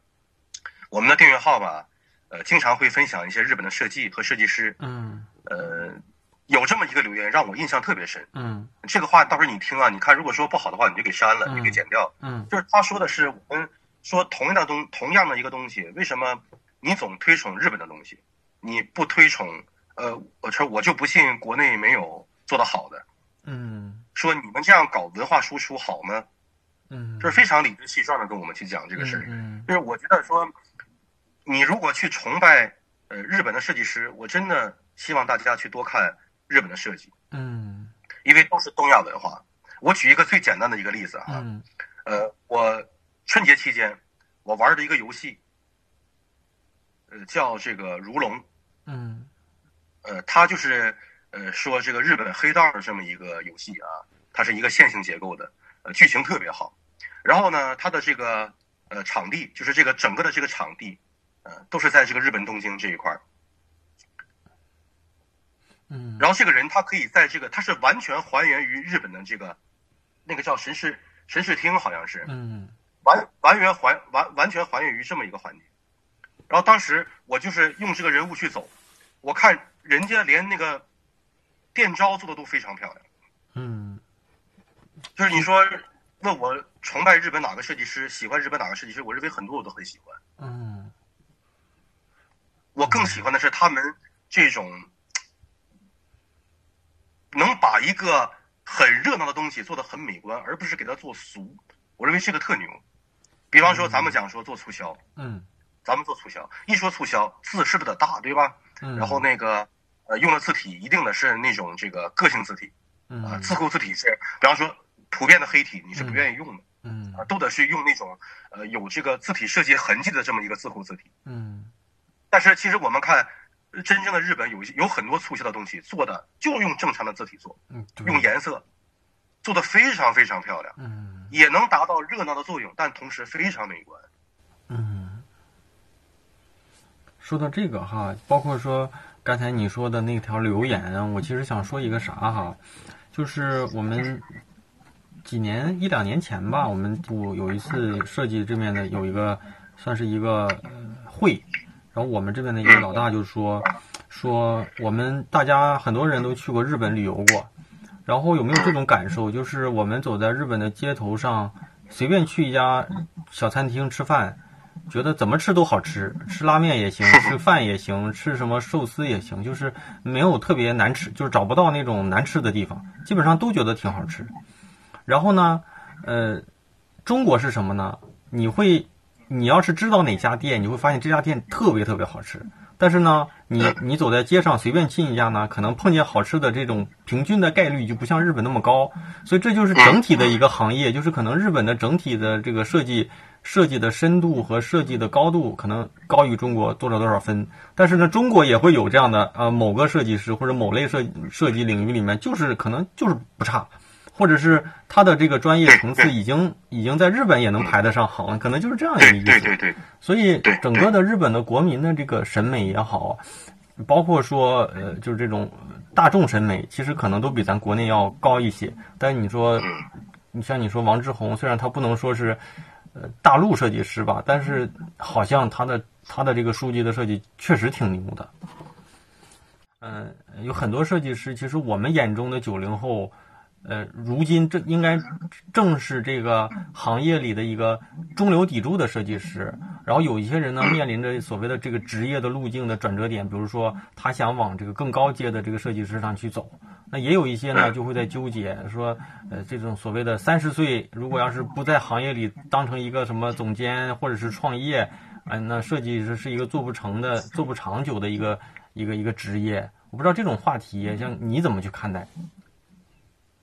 我们的订阅号吧，呃，经常会分享一些日本的设计和设计师，嗯呃，有这么一个留言让我印象特别深。嗯这个话到时候你听啊，你看如果说不好的话，你就给删了，嗯你给剪掉。嗯就是他说的是我们说同样的东同样的一个东西，为什么你总推崇日本的东西，你不推崇呃，我说我就不信国内没有做得好的。嗯说你们这样搞文化输出好吗？嗯，就是非常理直气壮的跟我们去讲这个事儿。嗯就是我觉得说，你如果去崇拜呃日本的设计师，我真的希望大家去多看日本的设计，嗯因为都是东亚文化。我举一个最简单的一个例子啊，嗯呃，我春节期间我玩的一个游戏，呃，叫这个如龙，嗯呃，它就是呃说这个日本黑道的这么一个游戏啊，它是一个线性结构的，呃，剧情特别好。然后呢，它的这个呃场地，就是这个整个的这个场地，呃，都是在这个日本东京这一块儿。嗯，然后这个人他可以在这个他是完全还原于日本的这个那个叫神室神室厅，好像是嗯完完原还完完全还原于这么一个环节。然后当时我就是用这个人物去走，我看人家连那个电招做的都非常漂亮。嗯就是你说问我崇拜日本哪个设计师，喜欢日本哪个设计师，我认为很多我都很喜欢。嗯我更喜欢的是他们这种能把一个很热闹的东西做的很美观，而不是给它做俗。我认为这个特牛。比方说咱们讲说做促销，嗯咱们做促销，一说促销字是不是得大，对吧？嗯，然后那个呃用的字体一定的是那种这个个性字体啊，嗯字库字体是，比方说普遍的黑体你是不愿意用的。嗯啊，都得是用那种呃有这个字体设计痕迹的这么一个字库字体。嗯但是其实我们看，呃真正的日本有有很多促销的东西做的就用正常的字体做，嗯，用颜色做的非常非常漂亮，嗯也能达到热闹的作用，但同时非常美观。嗯，说到这个哈，包括说刚才你说的那条留言，我其实想说一个啥哈，就是我们几年一两年前吧，我们部有一次设计这面的有一个算是一个会，然后我们这边的一个老大就说说我们大家很多人都去过日本旅游过，然后有没有这种感受？就是我们走在日本的街头上，随便去一家小餐厅吃饭，觉得怎么吃都好吃，吃拉面也行，吃饭也行，吃什么寿司也行，就是没有特别难吃，就是找不到那种难吃的地方，基本上都觉得挺好吃。然后呢，呃，中国是什么呢？你会，你要是知道哪家店，你会发现这家店特别特别好吃。但是呢，你你走在街上随便进一家呢，可能碰见好吃的这种平均的概率就不像日本那么高，所以这就是整体的一个行业，就是可能日本的整体的这个设计设计的深度和设计的高度可能高于中国多少多少分，但是呢，中国也会有这样的呃某个设计师或者某类设设计领域里面就是可能就是不差，或者是他的这个专业层次已经已经在日本也能排得上行了，可能就是这样一个意思。对对对，所以整个的日本的国民的这个审美也好，包括说呃，就是这种大众审美，其实可能都比咱国内要高一些。但是你说，你像你说王志宏，虽然他不能说是呃大陆设计师吧，但是好像他的他的这个书籍的设计确实挺牛的。嗯、有很多设计师，其实我们眼中的九零后。呃，如今正应该正是这个行业里的一个中流砥柱的设计师。然后有一些人呢，面临着所谓的这个职业的路径的转折点，比如说他想往这个更高阶的这个设计师上去走。那也有一些呢，就会在纠结说，呃，这种所谓的三十岁，如果要是不在行业里当成一个什么总监或者是创业，啊、那设计师是一个做不成的、做不长久的一个一个一个职业。我不知道这种话题，像你怎么去看待？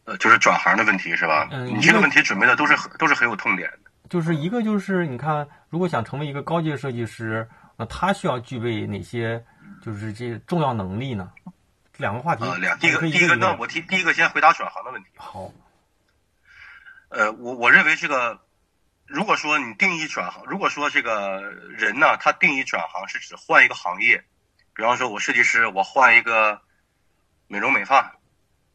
呃，就是转行的问题是吧？嗯你这个问题准备的都是很都是很有痛点的。就是一个就是你看，如果想成为一个高阶设计师，那他需要具备哪些就是这重要能力呢？这两个话题呃，两第一个第一个，一那我提第一个先回答转行的问题。好，呃，我我认为这个，如果说你定义转行，如果说这个人呢，他定义转行是指换一个行业，比方说我设计师，我换一个美容美发，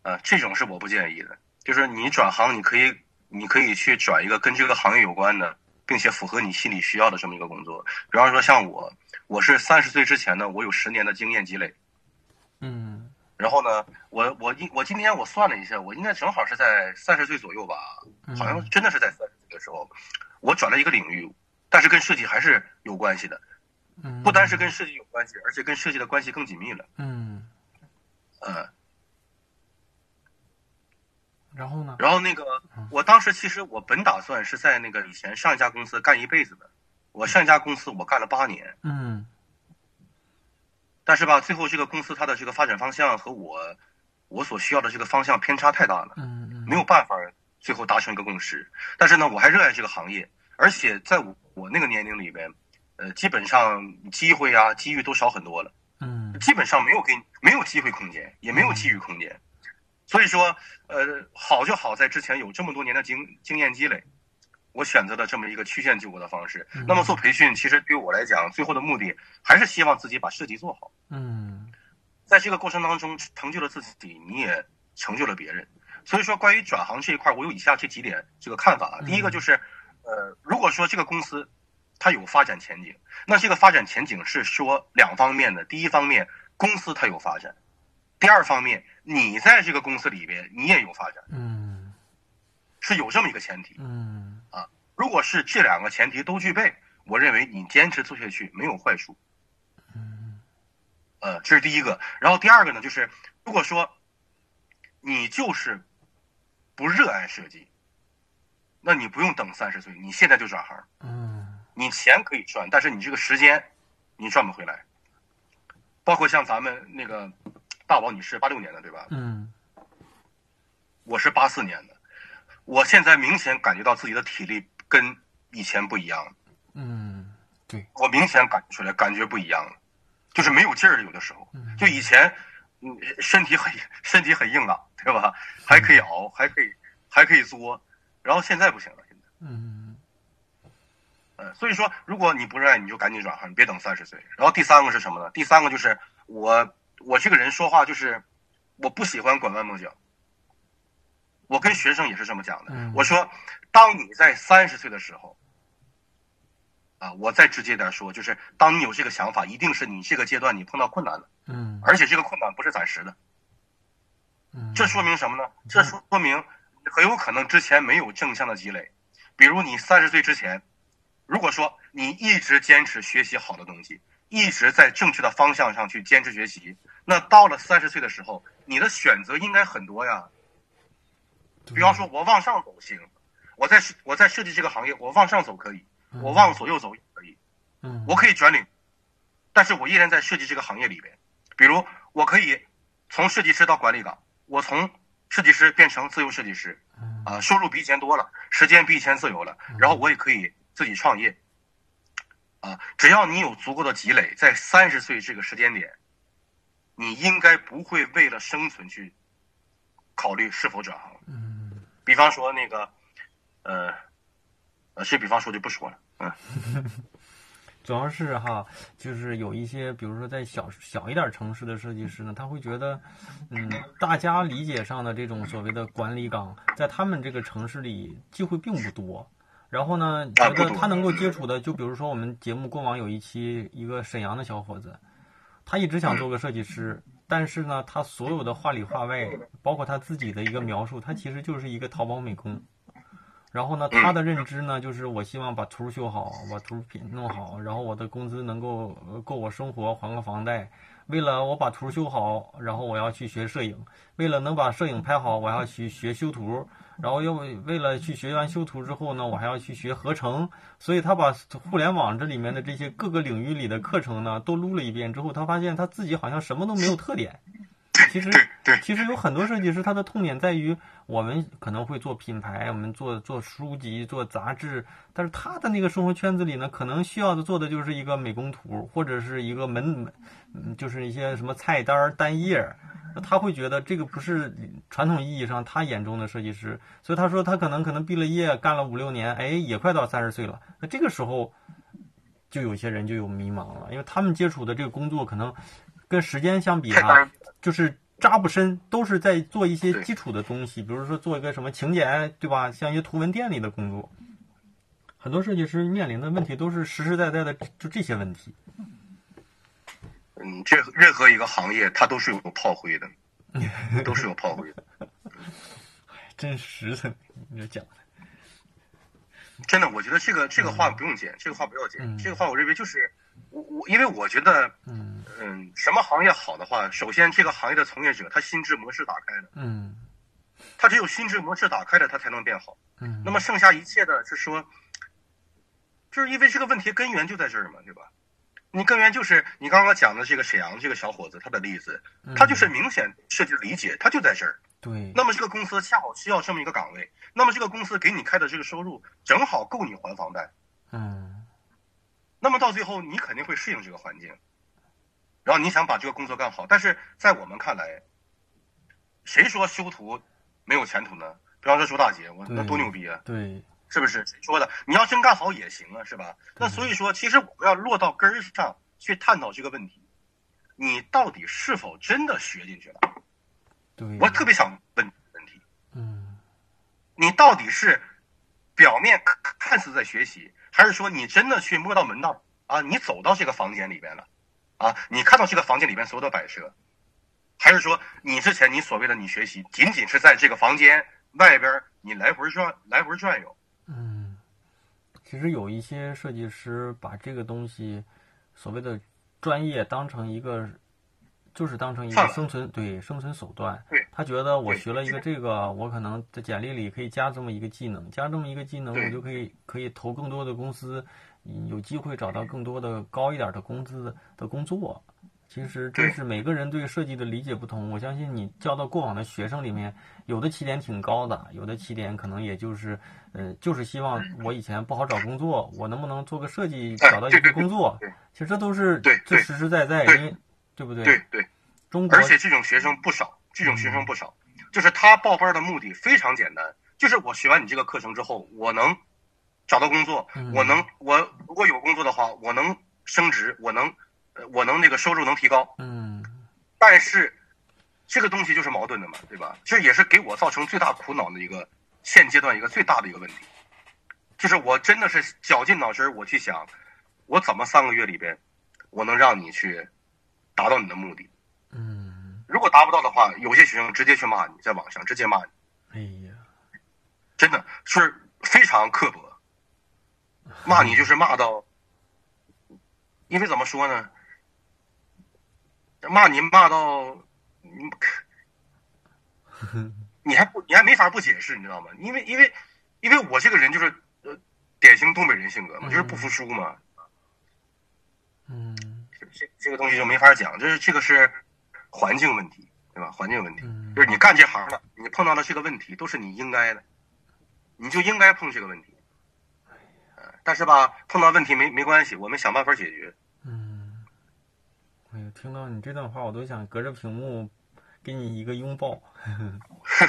呃，这种是我不建议的。就是你转行，你可以你可以去转一个跟这个行业有关的，并且符合你心理需要的这么一个工作。比方说像我，我是三十岁之前呢，我有十年的经验积累。嗯然后呢，我我今我今天我算了一下，我应该正好是在三十岁左右吧，好像真的是在三十岁的时候，我转了一个领域，但是跟设计还是有关系的，嗯，不单是跟设计有关系，而且跟设计的关系更紧密了。嗯，呃，然后呢？然后那个，我当时其实我本打算是在那个以前上一家公司干一辈子的，我上一家公司我干了八年，嗯但是吧，最后这个公司它的这个发展方向和我我所需要的这个方向偏差太大了。嗯嗯，没有办法最后达成一个共识。但是呢，我还热爱这个行业，而且在我我那个年龄里边，呃，基本上机会啊、机遇都少很多了，嗯基本上没有给没有机会空间，也没有机遇空间。所以说，呃，好就好在之前有这么多年的经经验积累，我选择了这么一个曲线救国的方式。那么做培训，其实对于我来讲，最后的目的还是希望自己把设计做好。嗯在这个过程当中成就了自己，你也成就了别人。所以说，关于转行这一块，我有以下这几点这个看法啊。第一个就是，呃，如果说这个公司它有发展前景，那这个发展前景是说两方面的。第一方面，公司它有发展；第二方面，你在这个公司里边你也有发展。嗯，是有这么一个前提。嗯，啊，如果是这两个前提都具备，我认为你坚持做下去没有坏处。嗯，呃，这是第一个。然后第二个呢，就是如果说你就是。不热爱设计，那你不用等三十岁，你现在就转行。嗯，你钱可以赚，但是你这个时间你赚不回来。包括像咱们那个大宝你是，八六年的对吧？嗯，我是八四年的，我现在明显感觉到自己的体力跟以前不一样了。嗯，对，我明显感觉出来，感觉不一样了，就是没有劲儿了。有的时候，就以前。嗯，身体很 身体很硬朗，对吧？还可以熬，还可以还可以作，然后现在不行了，现在。嗯。呃，所以说，如果你不热爱，你就赶紧转行，你别等三十岁。然后第三个是什么呢？第三个就是我我这个人说话就是我不喜欢拐弯抹角。我跟学生也是这么讲的，我说，当你在三十岁的时候，啊，我再直接点说，就是当你有这个想法，一定是你这个阶段你碰到困难了。嗯，而且这个困难不是暂时的，嗯，这说明什么呢？这说明很有可能之前没有正向的积累，比如你三十岁之前，如果说你一直坚持学习好的东西，一直在正确的方向上去坚持学习，那到了三十岁的时候，你的选择应该很多呀。比方说，我往上走行，我在我在设计这个行业，我往上走可以，我往左右走也可以，嗯，我可以转领，但是我依然在设计这个行业里边。比如，我可以从设计师到管理岗，我从设计师变成自由设计师，啊，收入比以前多了，时间比以前自由了，然后我也可以自己创业，啊，只要你有足够的积累，在三十岁这个时间点，你应该不会为了生存去考虑是否转行。嗯，比方说那个，呃，呃，这比方说就不说了，嗯。主要是哈，就是有一些，比如说在小小一点城市的设计师呢，他会觉得，嗯，大家理解上的这种所谓的管理岗，在他们这个城市里机会并不多。然后呢，觉得他能够接触的，就比如说我们节目过往有一期，一个沈阳的小伙子，他一直想做个设计师，但是呢，他所有的话里话外，包括他自己的一个描述，他其实就是一个淘宝美工。然后呢，他的认知呢，就是我希望把图修好，把图品弄好，然后我的工资能够够我生活，还个房贷。为了我把图修好，然后我要去学摄影；为了能把摄影拍好，我要去学修图。然后又为了去学完修图之后呢，我还要去学合成。所以他把互联网这里面的这些各个领域里的课程呢，都撸了一遍之后，他发现他自己好像什么都没有特点。其实，其实有很多设计师，他的痛点在于，我们可能会做品牌，我们做做书籍、做杂志，但是他的那个生活圈子里呢，可能需要的做的就是一个美工图，或者是一个门，嗯，就是一些什么菜单单页，他会觉得这个不是传统意义上他眼中的设计师，所以他说他可能可能毕了业，干了五六年，哎，也快到三十岁了，那这个时候，就有些人就有迷茫了，因为他们接触的这个工作可能。跟时间相比啊，就是扎不深，都是在做一些基础的东西，比如说做一个什么请柬，对吧？像一些图文店里的工作，很多设计师面临的问题都是实实在在的，就这些问题。嗯，这任何一个行业它都是有炮灰的，都是有炮灰的。真实的，你讲的。真的，我觉得这个这个话不用剪，这个话不要剪，这个话我认为就是我我，因为我觉得，嗯嗯，什么行业好的话，首先这个行业的从业者他心智模式打开了，嗯，他只有心智模式打开了，他才能变好，嗯，那么剩下一切的是说，就是因为这个问题根源就在这儿嘛，对吧？你根源就是你刚刚讲的这个沈阳这个小伙子他的例子，他就是明显设计理解，他就在这儿。对，那么这个公司恰好需要这么一个岗位，那么这个公司给你开的这个收入正好够你还房贷，嗯，那么到最后你肯定会适应这个环境，然后你想把这个工作干好，但是在我们看来，谁说修图没有前途呢？比方说朱大姐，我那多牛逼啊，对，是不是？谁说的？你要真干好也行啊，是吧？那所以说，其实我们要落到根儿上去探讨这个问题。你到底是否真的学进去了？对，我特别想问问题，嗯你到底是表面看看似在学习，还是说你真的去摸到门道啊？你走到这个房间里边了啊？你看到这个房间里边所有的摆设，还是说你之前你所谓的你学习，仅仅是在这个房间外边你来回转来回转悠？嗯，其实有一些设计师把这个东西所谓的专业当成一个，就是当成一个生存对生存手段。对他觉得我学了一个这这个，我可能在简历里可以加这么一个技能，加这么一个技能，我就可以可以投更多的公司，嗯有机会找到更多的高一点的工资的工作。其实真是每个人对设计的理解不同。我相信你教到过往的学生里面，有的起点挺高的，有的起点可能也就是，呃，就是希望我以前不好找工作，我能不能做个设计哎找到一份工作对？其实这都是最实实在在，对因为对不对？对对，中国而且这种学生不少，这种学生不少，就是他报班的目的非常简单，就是我学完你这个课程之后，我能找到工作，嗯我能我如果有工作的话，我能升职，我能呃我能那个收入能提高，嗯但是这个东西就是矛盾的嘛，对吧？这也是给我造成最大苦恼的一个现阶段一个最大的一个问题，就是我真的是绞尽脑汁我去想，我怎么三个月里边，我能让你去达到你的目的。嗯，如果达不到的话，有些学生直接去骂你，在网上直接骂你，哎呀，真的是非常刻薄，骂你就是骂到，因为怎么说呢？骂你骂到，你 你还不你还没法不解释，你知道吗？因为因为因为我这个人就是呃典型东北人性格嘛，就是不服输嘛，嗯这这个东西就没法讲，就是这个是环境问题，对吧？环境问题。嗯就是你干这行的，你碰到的这个问题都是你应该的，你就应该碰这个问题。呃但是吧，碰到问题没没关系，我们想办法解决。嗯，哎呀，听到你这段话，我都想隔着屏幕给你一个拥抱，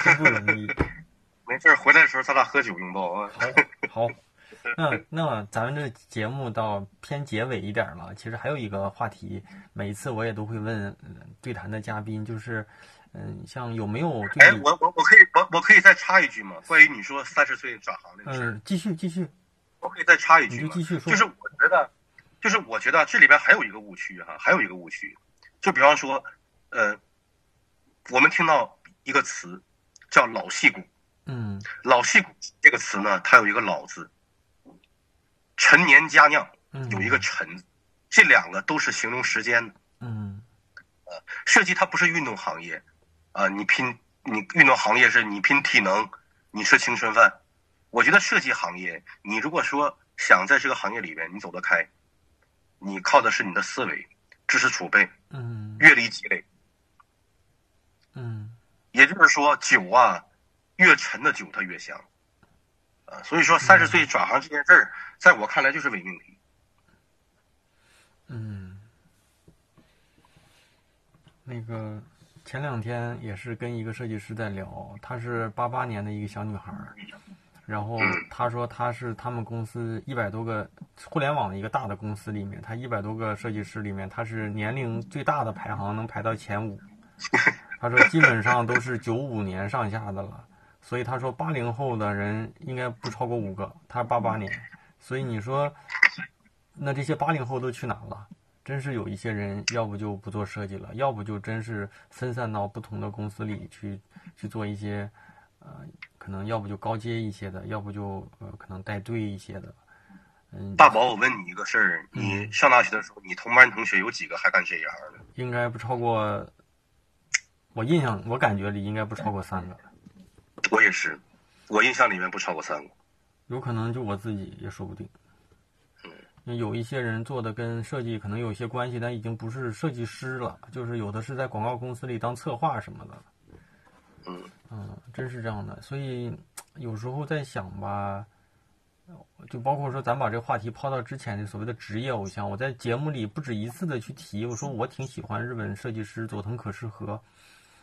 真不容易。没事儿，回来的时候咱俩喝酒拥抱啊。好，好，那那咱们这节目到偏结尾一点儿了。其实还有一个话题，每一次我也都会问、嗯对谈的嘉宾，就是嗯，像有没有对哎，我我我可以我我可以再插一句吗？关于你说三十岁转行这个事儿，嗯继续继续，我可以再插一句吗？你就继续说。就是我觉得，就是我觉得这里边还有一个误区哈，还有一个误区，就比方说，呃，我们听到一个词叫老戏骨，嗯老戏骨这个词呢，它有一个老字，陈年佳酿嗯有一个陈，这两个都是形容时间的。嗯设计它不是运动行业，啊、你拼你运动行业是你拼体能，你吃青春饭。我觉得设计行业，你如果说想在这个行业里边你走得开，你靠的是你的思维、知识储备、嗯阅历积累。嗯也就是说，酒啊，越陈的酒它越香。啊，所以说三十岁转行这件事儿，在我看来就是伪命题。嗯，那个前两天也是跟一个设计师在聊，她是八八年的一个小女孩儿，然后他说他是他们公司一百多个互联网的一个大的公司里面，他一百多个设计师里面，他是年龄最大的排行，能排到前五。他说基本上都是九五年上下的了，所以他说八零后的人应该不超过五个，他八八年，所以你说。那这些八零后都去哪了？真是有一些人，要不就不做设计了，要不就真是分散到不同的公司里去去做一些，呃，可能要不就高阶一些的，要不就呃可能带队一些的。嗯，大宝，我问你一个事儿，你上大学的时候，你同班同学有几个还干这一行的？应该不超过，我印象我感觉里应该不超过三个，我也是，我印象里面不超过三个。有可能就我自己也说不定。因为有一些人做的跟设计可能有一些关系，但已经不是设计师了，就是有的是在广告公司里当策划什么的。嗯嗯，真是这样的。所以有时候在想吧，就包括说咱把这个话题抛到之前的所谓的职业偶像，我在节目里不止一次的去提，我说我挺喜欢日本设计师佐藤可士和。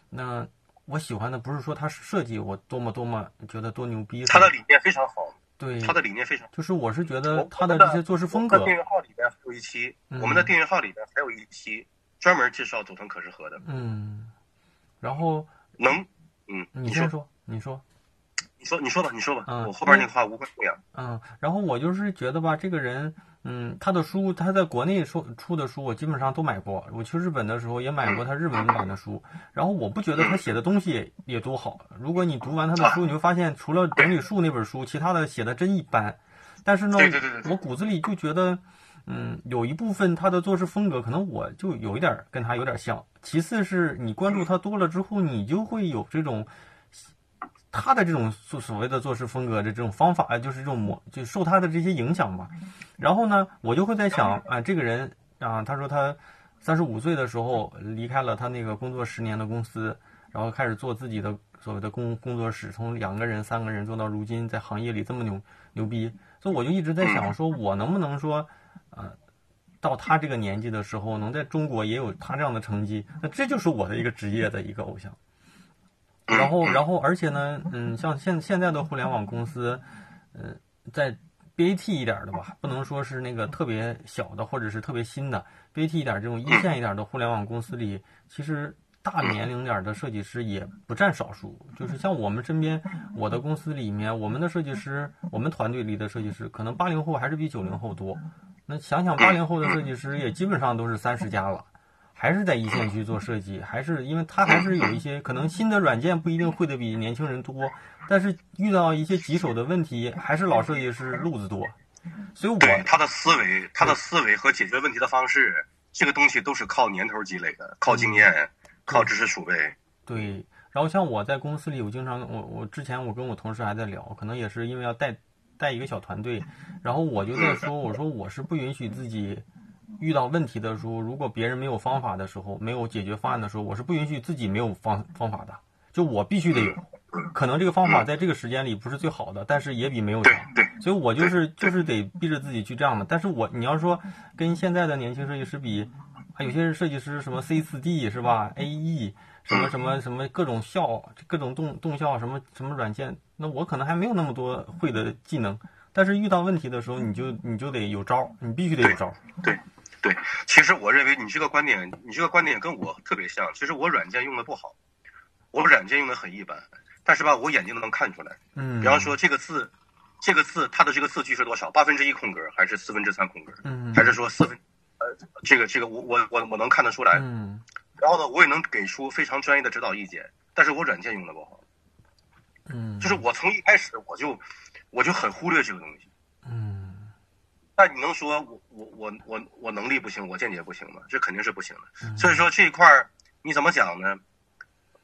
那我喜欢的不是说他设计我多么多么觉得多牛逼，他的理念非常好，对他的理念非常好。就是我是觉得他的这些做事风格订阅号里边还有一期，嗯我们的订阅号里边还有一期专门介绍佐藤可士和的。嗯，然后能，嗯，你先说，你说。你说，你说吧，你说吧，嗯我后边那话无关痛痒。嗯，然后我就是觉得吧，这个人，嗯，他的书，他在国内出出的书，我基本上都买过。我去日本的时候也买过他日文版的书。然后我不觉得他写的东西也也多好。如果你读完他的书，你会发现，除了整理术那本书，其他的写的真一般。但是呢对对对对，对我骨子里就觉得，嗯，有一部分他的做事风格，可能我就有一点儿跟他有点像。其次是你关注他多了之后，你就会有这种。他的这种所所谓的做事风格的这种方法，就是这种模，就受他的这些影响吧。然后呢，我就会在想啊，这个人啊，他说他三十五岁的时候离开了他那个工作十年的公司，然后开始做自己的所谓的工工作室，从两个人、三个人做到如今在行业里这么牛牛逼。所以我就一直在想，说我能不能说，呃，到他这个年纪的时候，能在中国也有他这样的成绩，那这就是我的一个职业的一个偶像。然后，然后，而且呢，嗯，像现现在的互联网公司，呃，在 BAT 一点的吧，不能说是那个特别小的或者是特别新的 BAT 一点这种一线一点的互联网公司里，其实大年龄点的设计师也不占少数。就是像我们身边，我的公司里面，我们的设计师，我们团队里的设计师，可能八零后还是比九零后多。那想想八零后的设计师，也基本上都是三十加了。还是在一线去做设计，还是因为他还是有一些可能新的软件不一定会的比年轻人多，但是遇到一些棘手的问题，还是老设计师路子多。所以我对他的思维，他的思维和解决问题的方式，这个东西都是靠年头积累的，靠经验，靠知识储备。对，然后像我在公司里，我经常我我之前我跟我同事还在聊，可能也是因为要带带一个小团队，然后我就在说，我说我是不允许自己。遇到问题的时候，如果别人没有方法的时候，没有解决方案的时候，我是不允许自己没有方方法的，就我必须得有。可能这个方法在这个时间里不是最好的，但是也比没有强。所以我就是就是得逼着自己去这样的。但是我你要说跟现在的年轻设计师比，啊，有些设计师什么 C 四 D 是吧？AE 什么什么什么各种效，各种动动效什么什么软件，那我可能还没有那么多会的技能。但是遇到问题的时候，你就你就得有招，你必须得有招。对。对，其实我认为你这个观点，你这个观点跟我特别像。其实我软件用的不好，我软件用的很一般，但是吧，我眼睛都能看出来。嗯，比方说这个字，这个字它的这个字距是多少？八分之一空格还是四分之三空格？嗯，还是说四分？呃，这个这个我我我我能看得出来。嗯，然后呢，我也能给出非常专业的指导意见，但是我软件用的不好。嗯，就是我从一开始我就我就很忽略这个东西。嗯。那你能说我我我我我能力不行，我见解不行吗？这肯定是不行的。所以说这一块儿你怎么讲呢？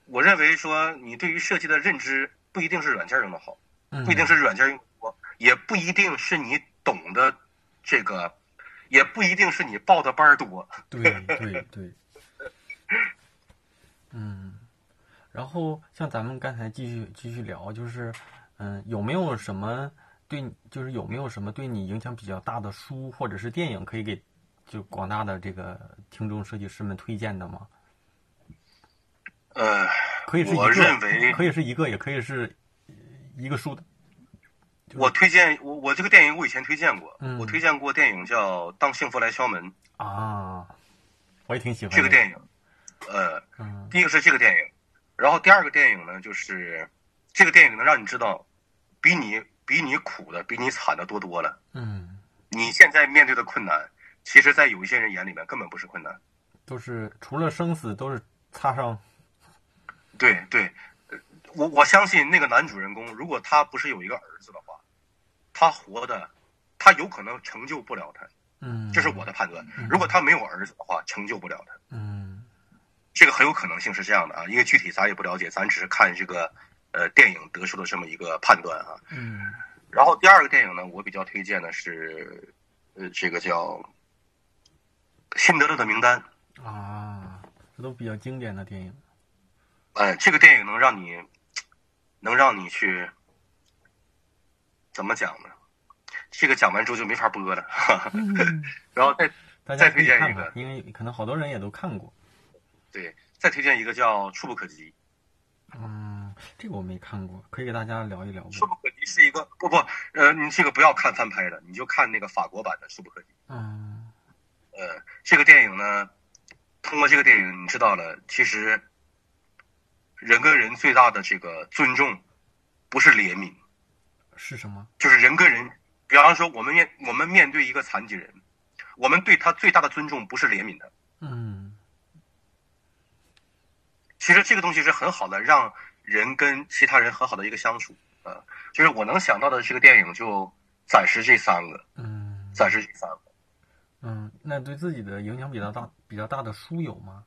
我认为说你对于设计的认知不一定是软件用的好，不一定是软件用多，也不一定是你懂的这个，也不一定是你报的班多。对对对。嗯，然后像咱们刚才继续继续聊，就是嗯，有没有什么？对，就是有没有什么对你影响比较大的书或者是电影，可以给就广大的这个听众设计师们推荐的吗？呃，可以是一我认为可以是一个，也可以是一个书的。我推荐我我这个电影我以前推荐过，嗯我推荐过电影叫《当幸福来敲门》啊，我也挺喜欢这个电影。呃，嗯第一个是这个电影，然后第二个电影呢，就是这个电影能让你知道，比你。比你苦的，比你惨的多多了。嗯，你现在面对的困难，其实，在有一些人眼里面根本不是困难，都是除了生死都是擦伤。对对，我我相信那个男主人公，如果他不是有一个儿子的话，他活的，他有可能成就不了他。嗯，这是我的判断。如果他没有儿子的话，成就不了他。嗯，这个很有可能性是这样的啊，因为具体咱也不了解，咱只是看这个。呃，电影得出的这么一个判断啊，嗯，然后第二个电影呢，我比较推荐的是，呃，这个叫《辛德勒的名单》啊，这都比较经典的电影。哎，这个电影能让你，能让你去，怎么讲呢？这个讲完之后就没法播了，嗯、然后再再推荐一个，因为可能好多人也都看过。对，再推荐一个叫《触不可及》。嗯，这个我没看过，可以给大家聊一聊吗。触不可及是一个不不，呃，你这个不要看翻拍的，你就看那个法国版的《触不可及》。嗯，呃，这个电影呢，通过这个电影，你知道了，其实人跟人最大的这个尊重，不是怜悯，是什么？就是人跟人。比方说，我们面我们面对一个残疾人，我们对他最大的尊重不是怜悯的。嗯其实这个东西是很好的，让人跟其他人很好的一个相处。呃，就是我能想到的这个电影就暂时这三个，嗯暂时这三个。嗯，那对自己的影响比较大、比较大的书有吗？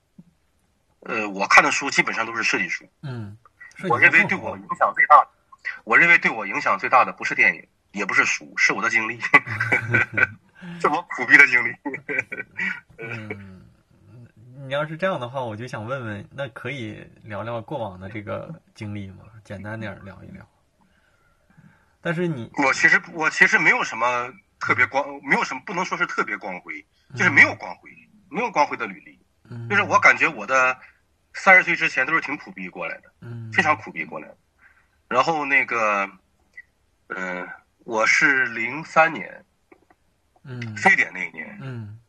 呃，我看的书基本上都是设计书。嗯，我认为对我影响最大的，我认为对我影响最大的不是电影，也不是书，是我的经历 是我苦逼的经历。嗯，你要是这样的话，我就想问问，那可以聊聊过往的这个经历吗？简单点儿聊一聊。但是你，我其实我其实没有什么特别光，没有什么不能说是特别光辉，就是没有光辉，没有光辉的履历。嗯，就是我感觉我的三十岁之前都是挺苦逼过来的，嗯，非常苦逼过来的。然后那个，嗯、我是零三年嗯非典那一年，嗯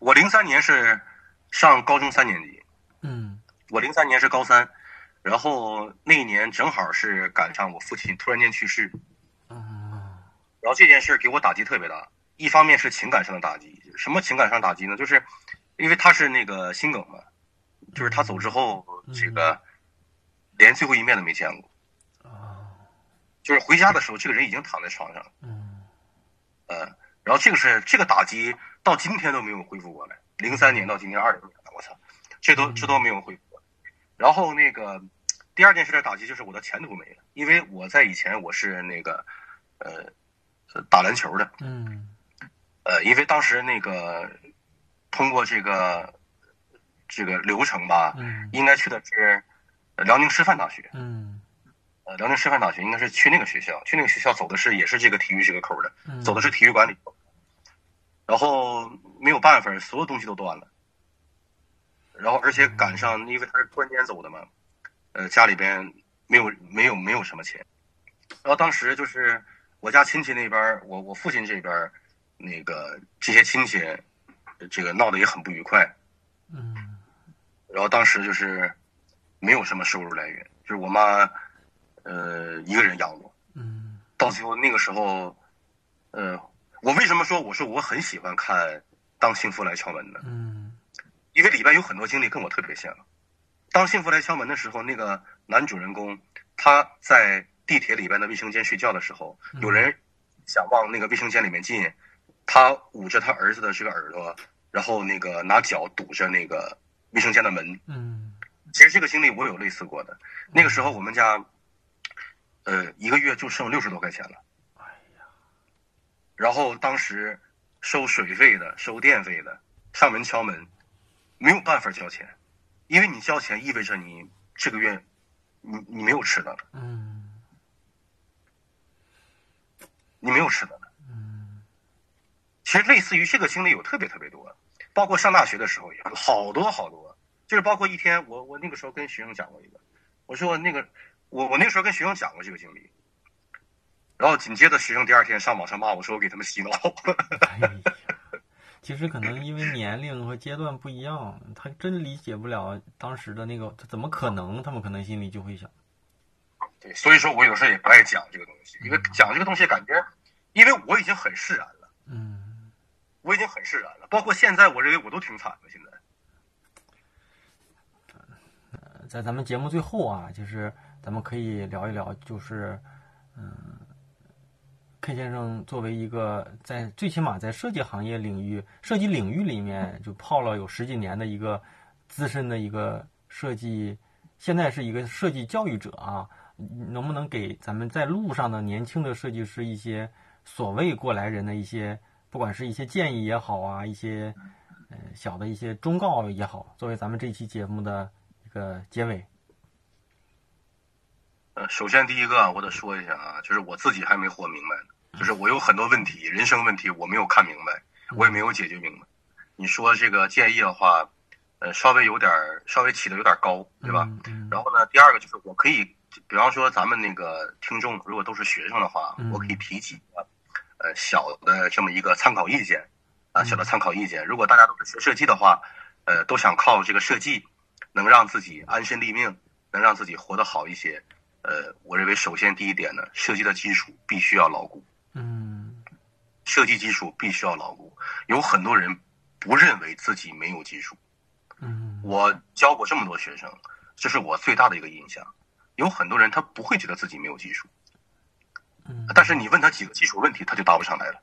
我零三年是上高中三年级，嗯我零三年是高三，然后那一年正好是赶上我父亲突然间去世，嗯然后这件事儿给我打击特别大。一方面是情感上的打击，什么情感上打击呢？就是因为他是那个心梗嘛，就是他走之后，这个连最后一面都没见过。啊就是回家的时候，这个人已经躺在床上了，嗯呃，然后这个是这个打击到今天都没有恢复过来。零三年到今年二零年了，我操，这都这都没有恢复过来。然后那个第二件事的打击就是我的前途没了，因为我在以前我是那个呃打篮球的，嗯呃，因为当时那个通过这个这个流程吧，嗯应该去的是呃辽宁师范大学，嗯呃，辽宁师范大学应该是去那个学校，去那个学校走的是也是这个体育这个口的，嗯，走的是体育管理，然后没有办法，所有东西都断了，然后而且赶上，因为他是突然间走的嘛，呃，家里边没有没有没有什么钱，然后当时就是我家亲戚那边，我我父亲这边，那个这些亲戚，呃这个闹得也很不愉快，嗯。然后当时就是没有什么收入来源，就是我妈，呃，一个人养我。嗯。到最后那个时候，呃，我为什么说我说我很喜欢看《当幸福来敲门》呢？嗯因为里边有很多经历跟我特别像。当幸福来敲门的时候，那个男主人公他在地铁里边的卫生间睡觉的时候，嗯有人想往那个卫生间里面进，他捂着他儿子的这个耳朵，然后那个拿脚堵着那个卫生间的门，嗯其实这个经历我有类似过的。那个时候我们家，呃，一个月就剩六十多块钱了。然后当时收水费的、收电费的上门敲门，没有办法交钱，因为你交钱意味着你这个月你你没有吃的了，嗯你没有吃的了。嗯其实类似于这个经历有特别特别多，包括上大学的时候也有好多好多，就是包括一天我我那个时候跟学生讲过一个，我说那个我我那时候跟学生讲过这个经历，然后紧接着学生第二天上网上骂我说我给他们洗脑，其实可能因为年龄和阶段不一样，他真理解不了当时的那个，他怎么可能？他们可能心里就会想，对，所以说我有时候也不爱讲这个东西，因为讲这个东西感觉，因为我已经很释然了，嗯我已经很释然了，包括现在我认为我都挺惨的，现在。在咱们节目最后啊，就是咱们可以聊一聊，就是嗯，K 先生作为一个在最起码在设计行业领域、设计领域里面就泡了有十几年的一个资深的一个设计，现在是一个设计教育者啊，能不能给咱们在路上的年轻的设计师一些所谓过来人的一些，不管是一些建议也好啊，一些呃小的一些忠告也好，作为咱们这期节目的一个结尾。呃，首先第一个啊我得说一下啊，就是我自己还没活明白呢，就是我有很多问题，人生问题我没有看明白，我也没有解决明白。你说这个建议的话，呃，稍微有点儿稍微起的有点高，对吧？然后呢，第二个就是我可以，比方说咱们那个听众如果都是学生的话，嗯我可以提几个呃小的这么一个参考意见，啊，小的参考意见。如果大家都是学设计的话，呃，都想靠这个设计能让自己安身立命，能让自己活得好一些，呃，我认为首先第一点呢，设计的基础必须要牢固。嗯设计基础必须要牢固。有很多人不认为自己没有基础。嗯我教过这么多学生，这是我最大的一个印象。有很多人他不会觉得自己没有技术，嗯但是你问他几个基础问题，他就答不上来了。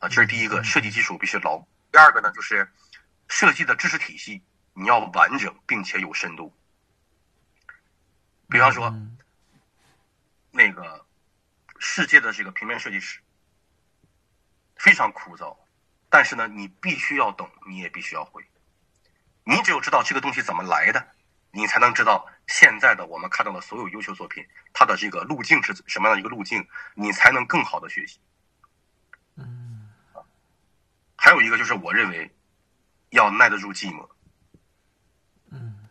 啊，这是第一个，设计基础必须牢固。第二个呢，就是设计的知识体系你要完整并且有深度。比方说，嗯那个世界的这个平面设计师非常枯燥，但是呢，你必须要懂，你也必须要会。你只有知道这个东西怎么来的，你才能知道现在的我们看到的所有优秀作品，它的这个路径是什么样的一个路径，你才能更好的学习。嗯还有一个就是我认为要耐得住寂寞，嗯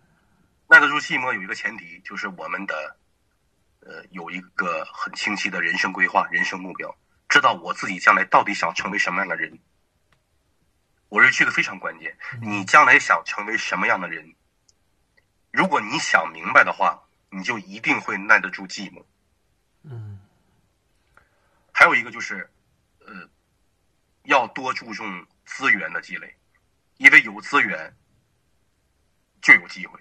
耐得住寂寞有一个前提，就是我们的呃有一个很清晰的人生规划、人生目标，知道我自己将来到底想成为什么样的人。我认为这个非常关键。你将来想成为什么样的人，如果你想明白的话，你就一定会耐得住寂寞。嗯还有一个就是，呃，要多注重资源的积累，因为有资源就有机会。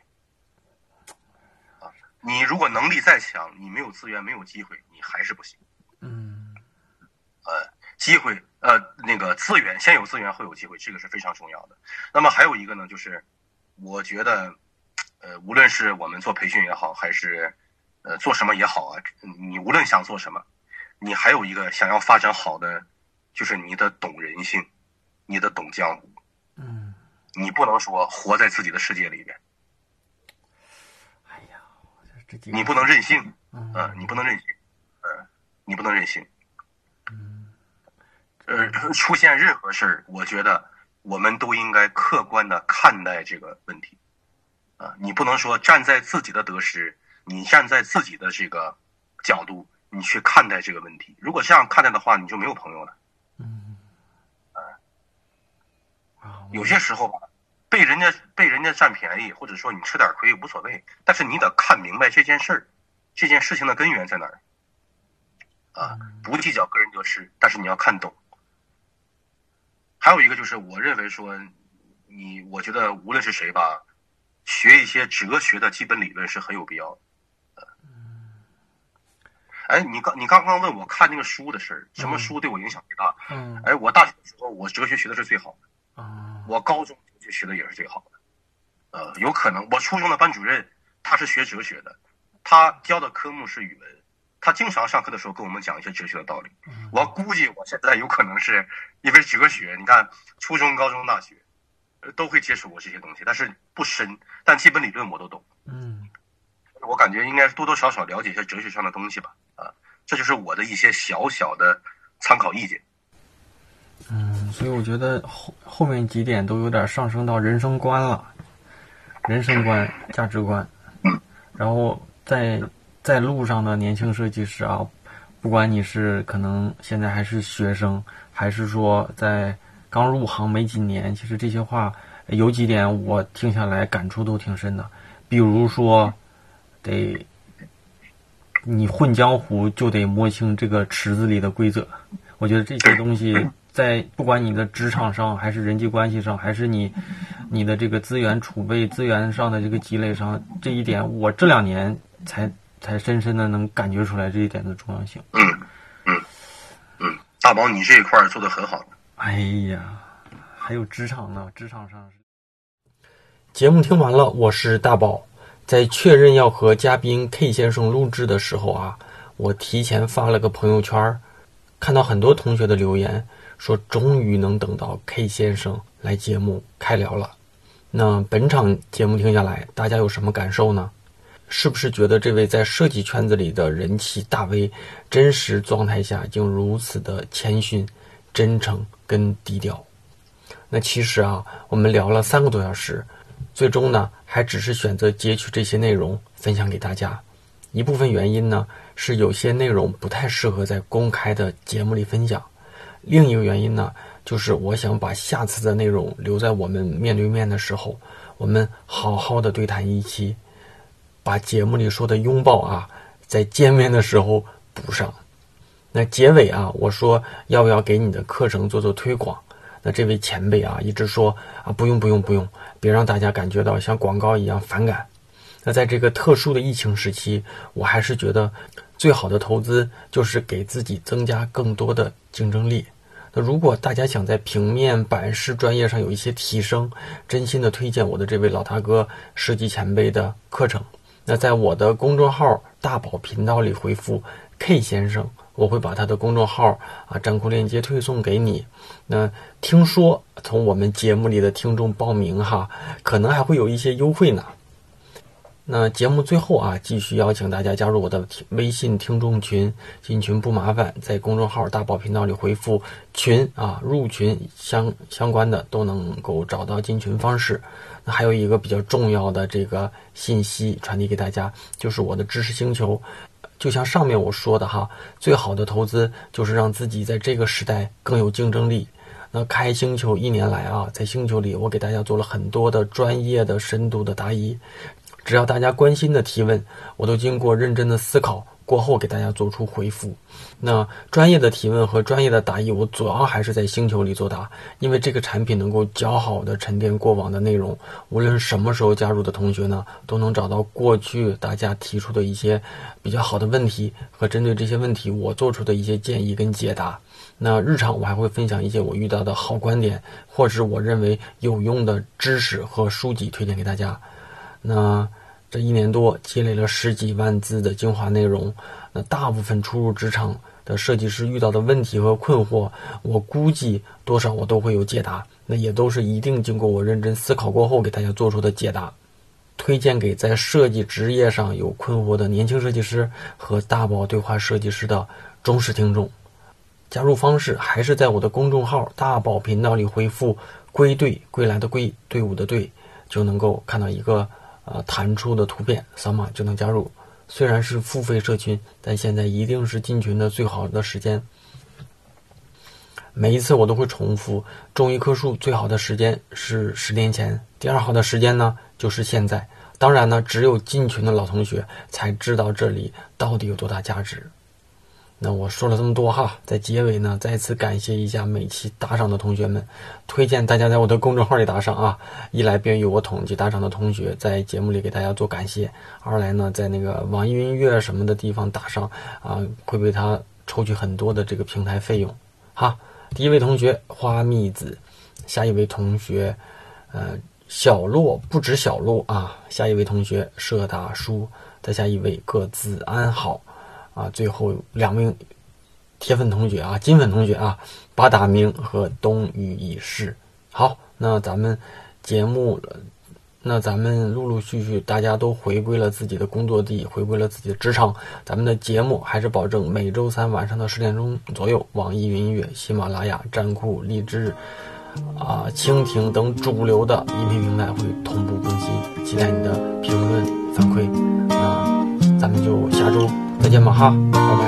啊，你如果能力再强，你没有资源、没有机会，你还是不行。嗯呃，机会，呃，那个资源，先有资源后有机会，这个是非常重要的。那么还有一个呢，就是我觉得，呃，无论是我们做培训也好，还是呃做什么也好啊，你无论想做什么，你还有一个想要发展好的，就是你的懂人性，你得懂江湖，嗯，你不能说活在自己的世界里边，你不能任性，嗯呃，你不能任性，呃，你不能任性。嗯呃，出现任何事儿，我觉得我们都应该客观的看待这个问题，啊，你不能说站在自己的得失，你站在自己的这个角度，你去看待这个问题。如果这样看待的话，你就没有朋友了。嗯啊，有些时候吧，被人家被人家占便宜，或者说你吃点亏无所谓，但是你得看明白这件事儿，这件事情的根源在哪儿。啊，不计较个人得失，但是你要看懂。还有一个就是，我认为说，你我觉得无论是谁吧，学一些哲学的基本理论是很有必要的。呃哎，你刚你刚刚问我看那个书的事儿，什么书对我影响最大？嗯哎，我大学的时候我哲学学的是最好的。啊我高中就学的也是最好的，呃，有可能我初中的班主任他是学哲学的，他教的科目是语文，他经常上课的时候跟我们讲一些哲学的道理。我估计我现在有可能是因为哲学，你看初中、高中、大学，呃都会接触过这些东西，但是不深，但基本理论我都懂。嗯我感觉应该多多少少了解一些哲学上的东西吧，啊，这就是我的一些小小的参考意见。嗯，所以我觉得后后面几点都有点上升到人生观了，人生观、价值观，然后在在路上的年轻设计师啊，不管你是可能现在还是学生，还是说在刚入行没几年，其实这些话有几点我听下来感触都挺深的，比如说得你混江湖就得摸清这个池子里的规则。我觉得这些东西在不管你的职场上，还是人际关系上，还是你你的这个资源储备、资源上的这个积累上，这一点我这两年才才深深的能感觉出来这一点的重要性。嗯嗯嗯，大宝，你这一块儿做的很好。哎呀，还有职场呢，职场上是。节目听完了，我是大宝。在确认要和嘉宾 K 先生录制的时候啊，我提前发了个朋友圈儿，看到很多同学的留言，说终于能等到 K 先生来节目开聊了。那本场节目听下来，大家有什么感受呢？是不是觉得这位在设计圈子里的人气大 V，真实状态下竟如此的谦逊、真诚跟低调？那其实啊，我们聊了三个多小时，最终呢，还只是选择截取这些内容分享给大家。一部分原因呢，是有些内容不太适合在公开的节目里分享；另一个原因呢，就是我想把下次的内容留在我们面对面的时候，我们好好的对谈一期，把节目里说的拥抱啊，在见面的时候补上。那结尾啊，我说要不要给你的课程做做推广？那这位前辈啊，一直说啊，不用不用不用，别让大家感觉到像广告一样反感。那在这个特殊的疫情时期，我还是觉得最好的投资就是给自己增加更多的竞争力。那如果大家想在平面版式专业上有一些提升，真心的推荐我的这位老大哥设计前辈的课程。那在我的公众号大宝频道里回复 K 先生，我会把他的公众号啊站库链接推送给你。那听说从我们节目里的听众报名哈，可能还会有一些优惠呢。那节目最后啊，继续邀请大家加入我的微信听众群，进群不麻烦，在公众号大宝频道里回复“群”啊，入群相相关的都能够找到进群方式。那还有一个比较重要的这个信息传递给大家，就是我的知识星球，就像上面我说的哈，最好的投资就是让自己在这个时代更有竞争力。那开星球一年来啊，在星球里我给大家做了很多的专业的、深度的答疑。只要大家关心的提问，我都经过认真的思考过后给大家做出回复。那专业的提问和专业的答疑，我主要还是在星球里作答，因为这个产品能够较好的沉淀过往的内容。无论什么时候加入的同学呢，都能找到过去大家提出的一些比较好的问题和针对这些问题我做出的一些建议跟解答。那日常我还会分享一些我遇到的好观点，或是我认为有用的知识和书籍推荐给大家。那这一年多积累了十几万字的精华内容，那大部分初入职场的设计师遇到的问题和困惑，我估计多少我都会有解答。那也都是一定经过我认真思考过后给大家做出的解答，推荐给在设计职业上有困惑的年轻设计师和大宝对话设计师的忠实听众。加入方式还是在我的公众号大宝频道里回复“归队”，归来的归，队伍的队，就能够看到一个。呃，弹出的图片扫码就能加入。虽然是付费社群，但现在一定是进群的最好的时间。每一次我都会重复，种一棵树最好的时间是十年前，第二好的时间呢就是现在。当然呢，只有进群的老同学才知道这里到底有多大价值。那我说了这么多哈，在结尾呢，再次感谢一下每期打赏的同学们，推荐大家在我的公众号里打赏啊，一来便于我统计打赏的同学在节目里给大家做感谢，二来呢，在那个网易云音乐什么的地方打赏啊，会被他抽取很多的这个平台费用。哈，第一位同学花蜜子，下一位同学呃小洛不止小洛啊，下一位同学社大叔，再下一位各自安好。啊，最后两名铁粉同学啊，金粉同学啊，八达明和冬雨已逝。好，那咱们节目，那咱们陆陆续续大家都回归了自己的工作地，回归了自己的职场。咱们的节目还是保证每周三晚上的十点钟左右，网易云音乐、喜马拉雅、站酷、荔枝啊、蜻蜓等主流的音频平台会同步更新。期待你的评论反馈。那咱们就下周。再见吧，哈，拜拜。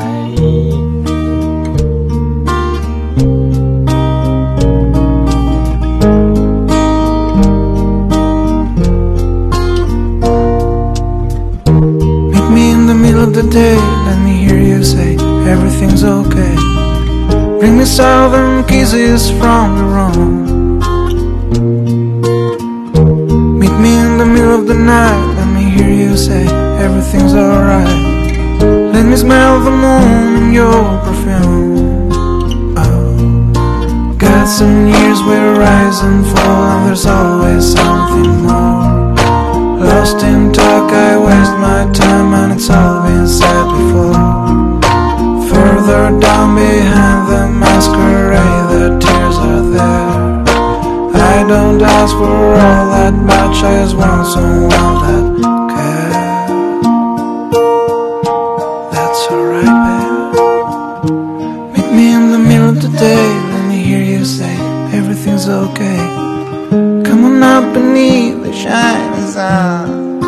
Meet me in the middle of the day, let me hear you say everything's okay. Bring me southern kisses from the room. Meet me in the middle of the night, let me hear you say everything's alright. Let me smell the moon, in your perfume oh. Got some years where rise and fall And there's always something more Lost in talk, I waste my time And it's all been said before Further down behind the masquerade The tears are there I don't ask for all that much I just want someone that everything's okay. Come on up beneath the shining sun.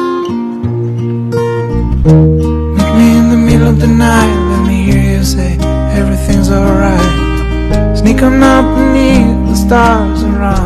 Meet me in the middle of the night. Let me hear you say everything's alright. Sneak on up beneath the stars and run,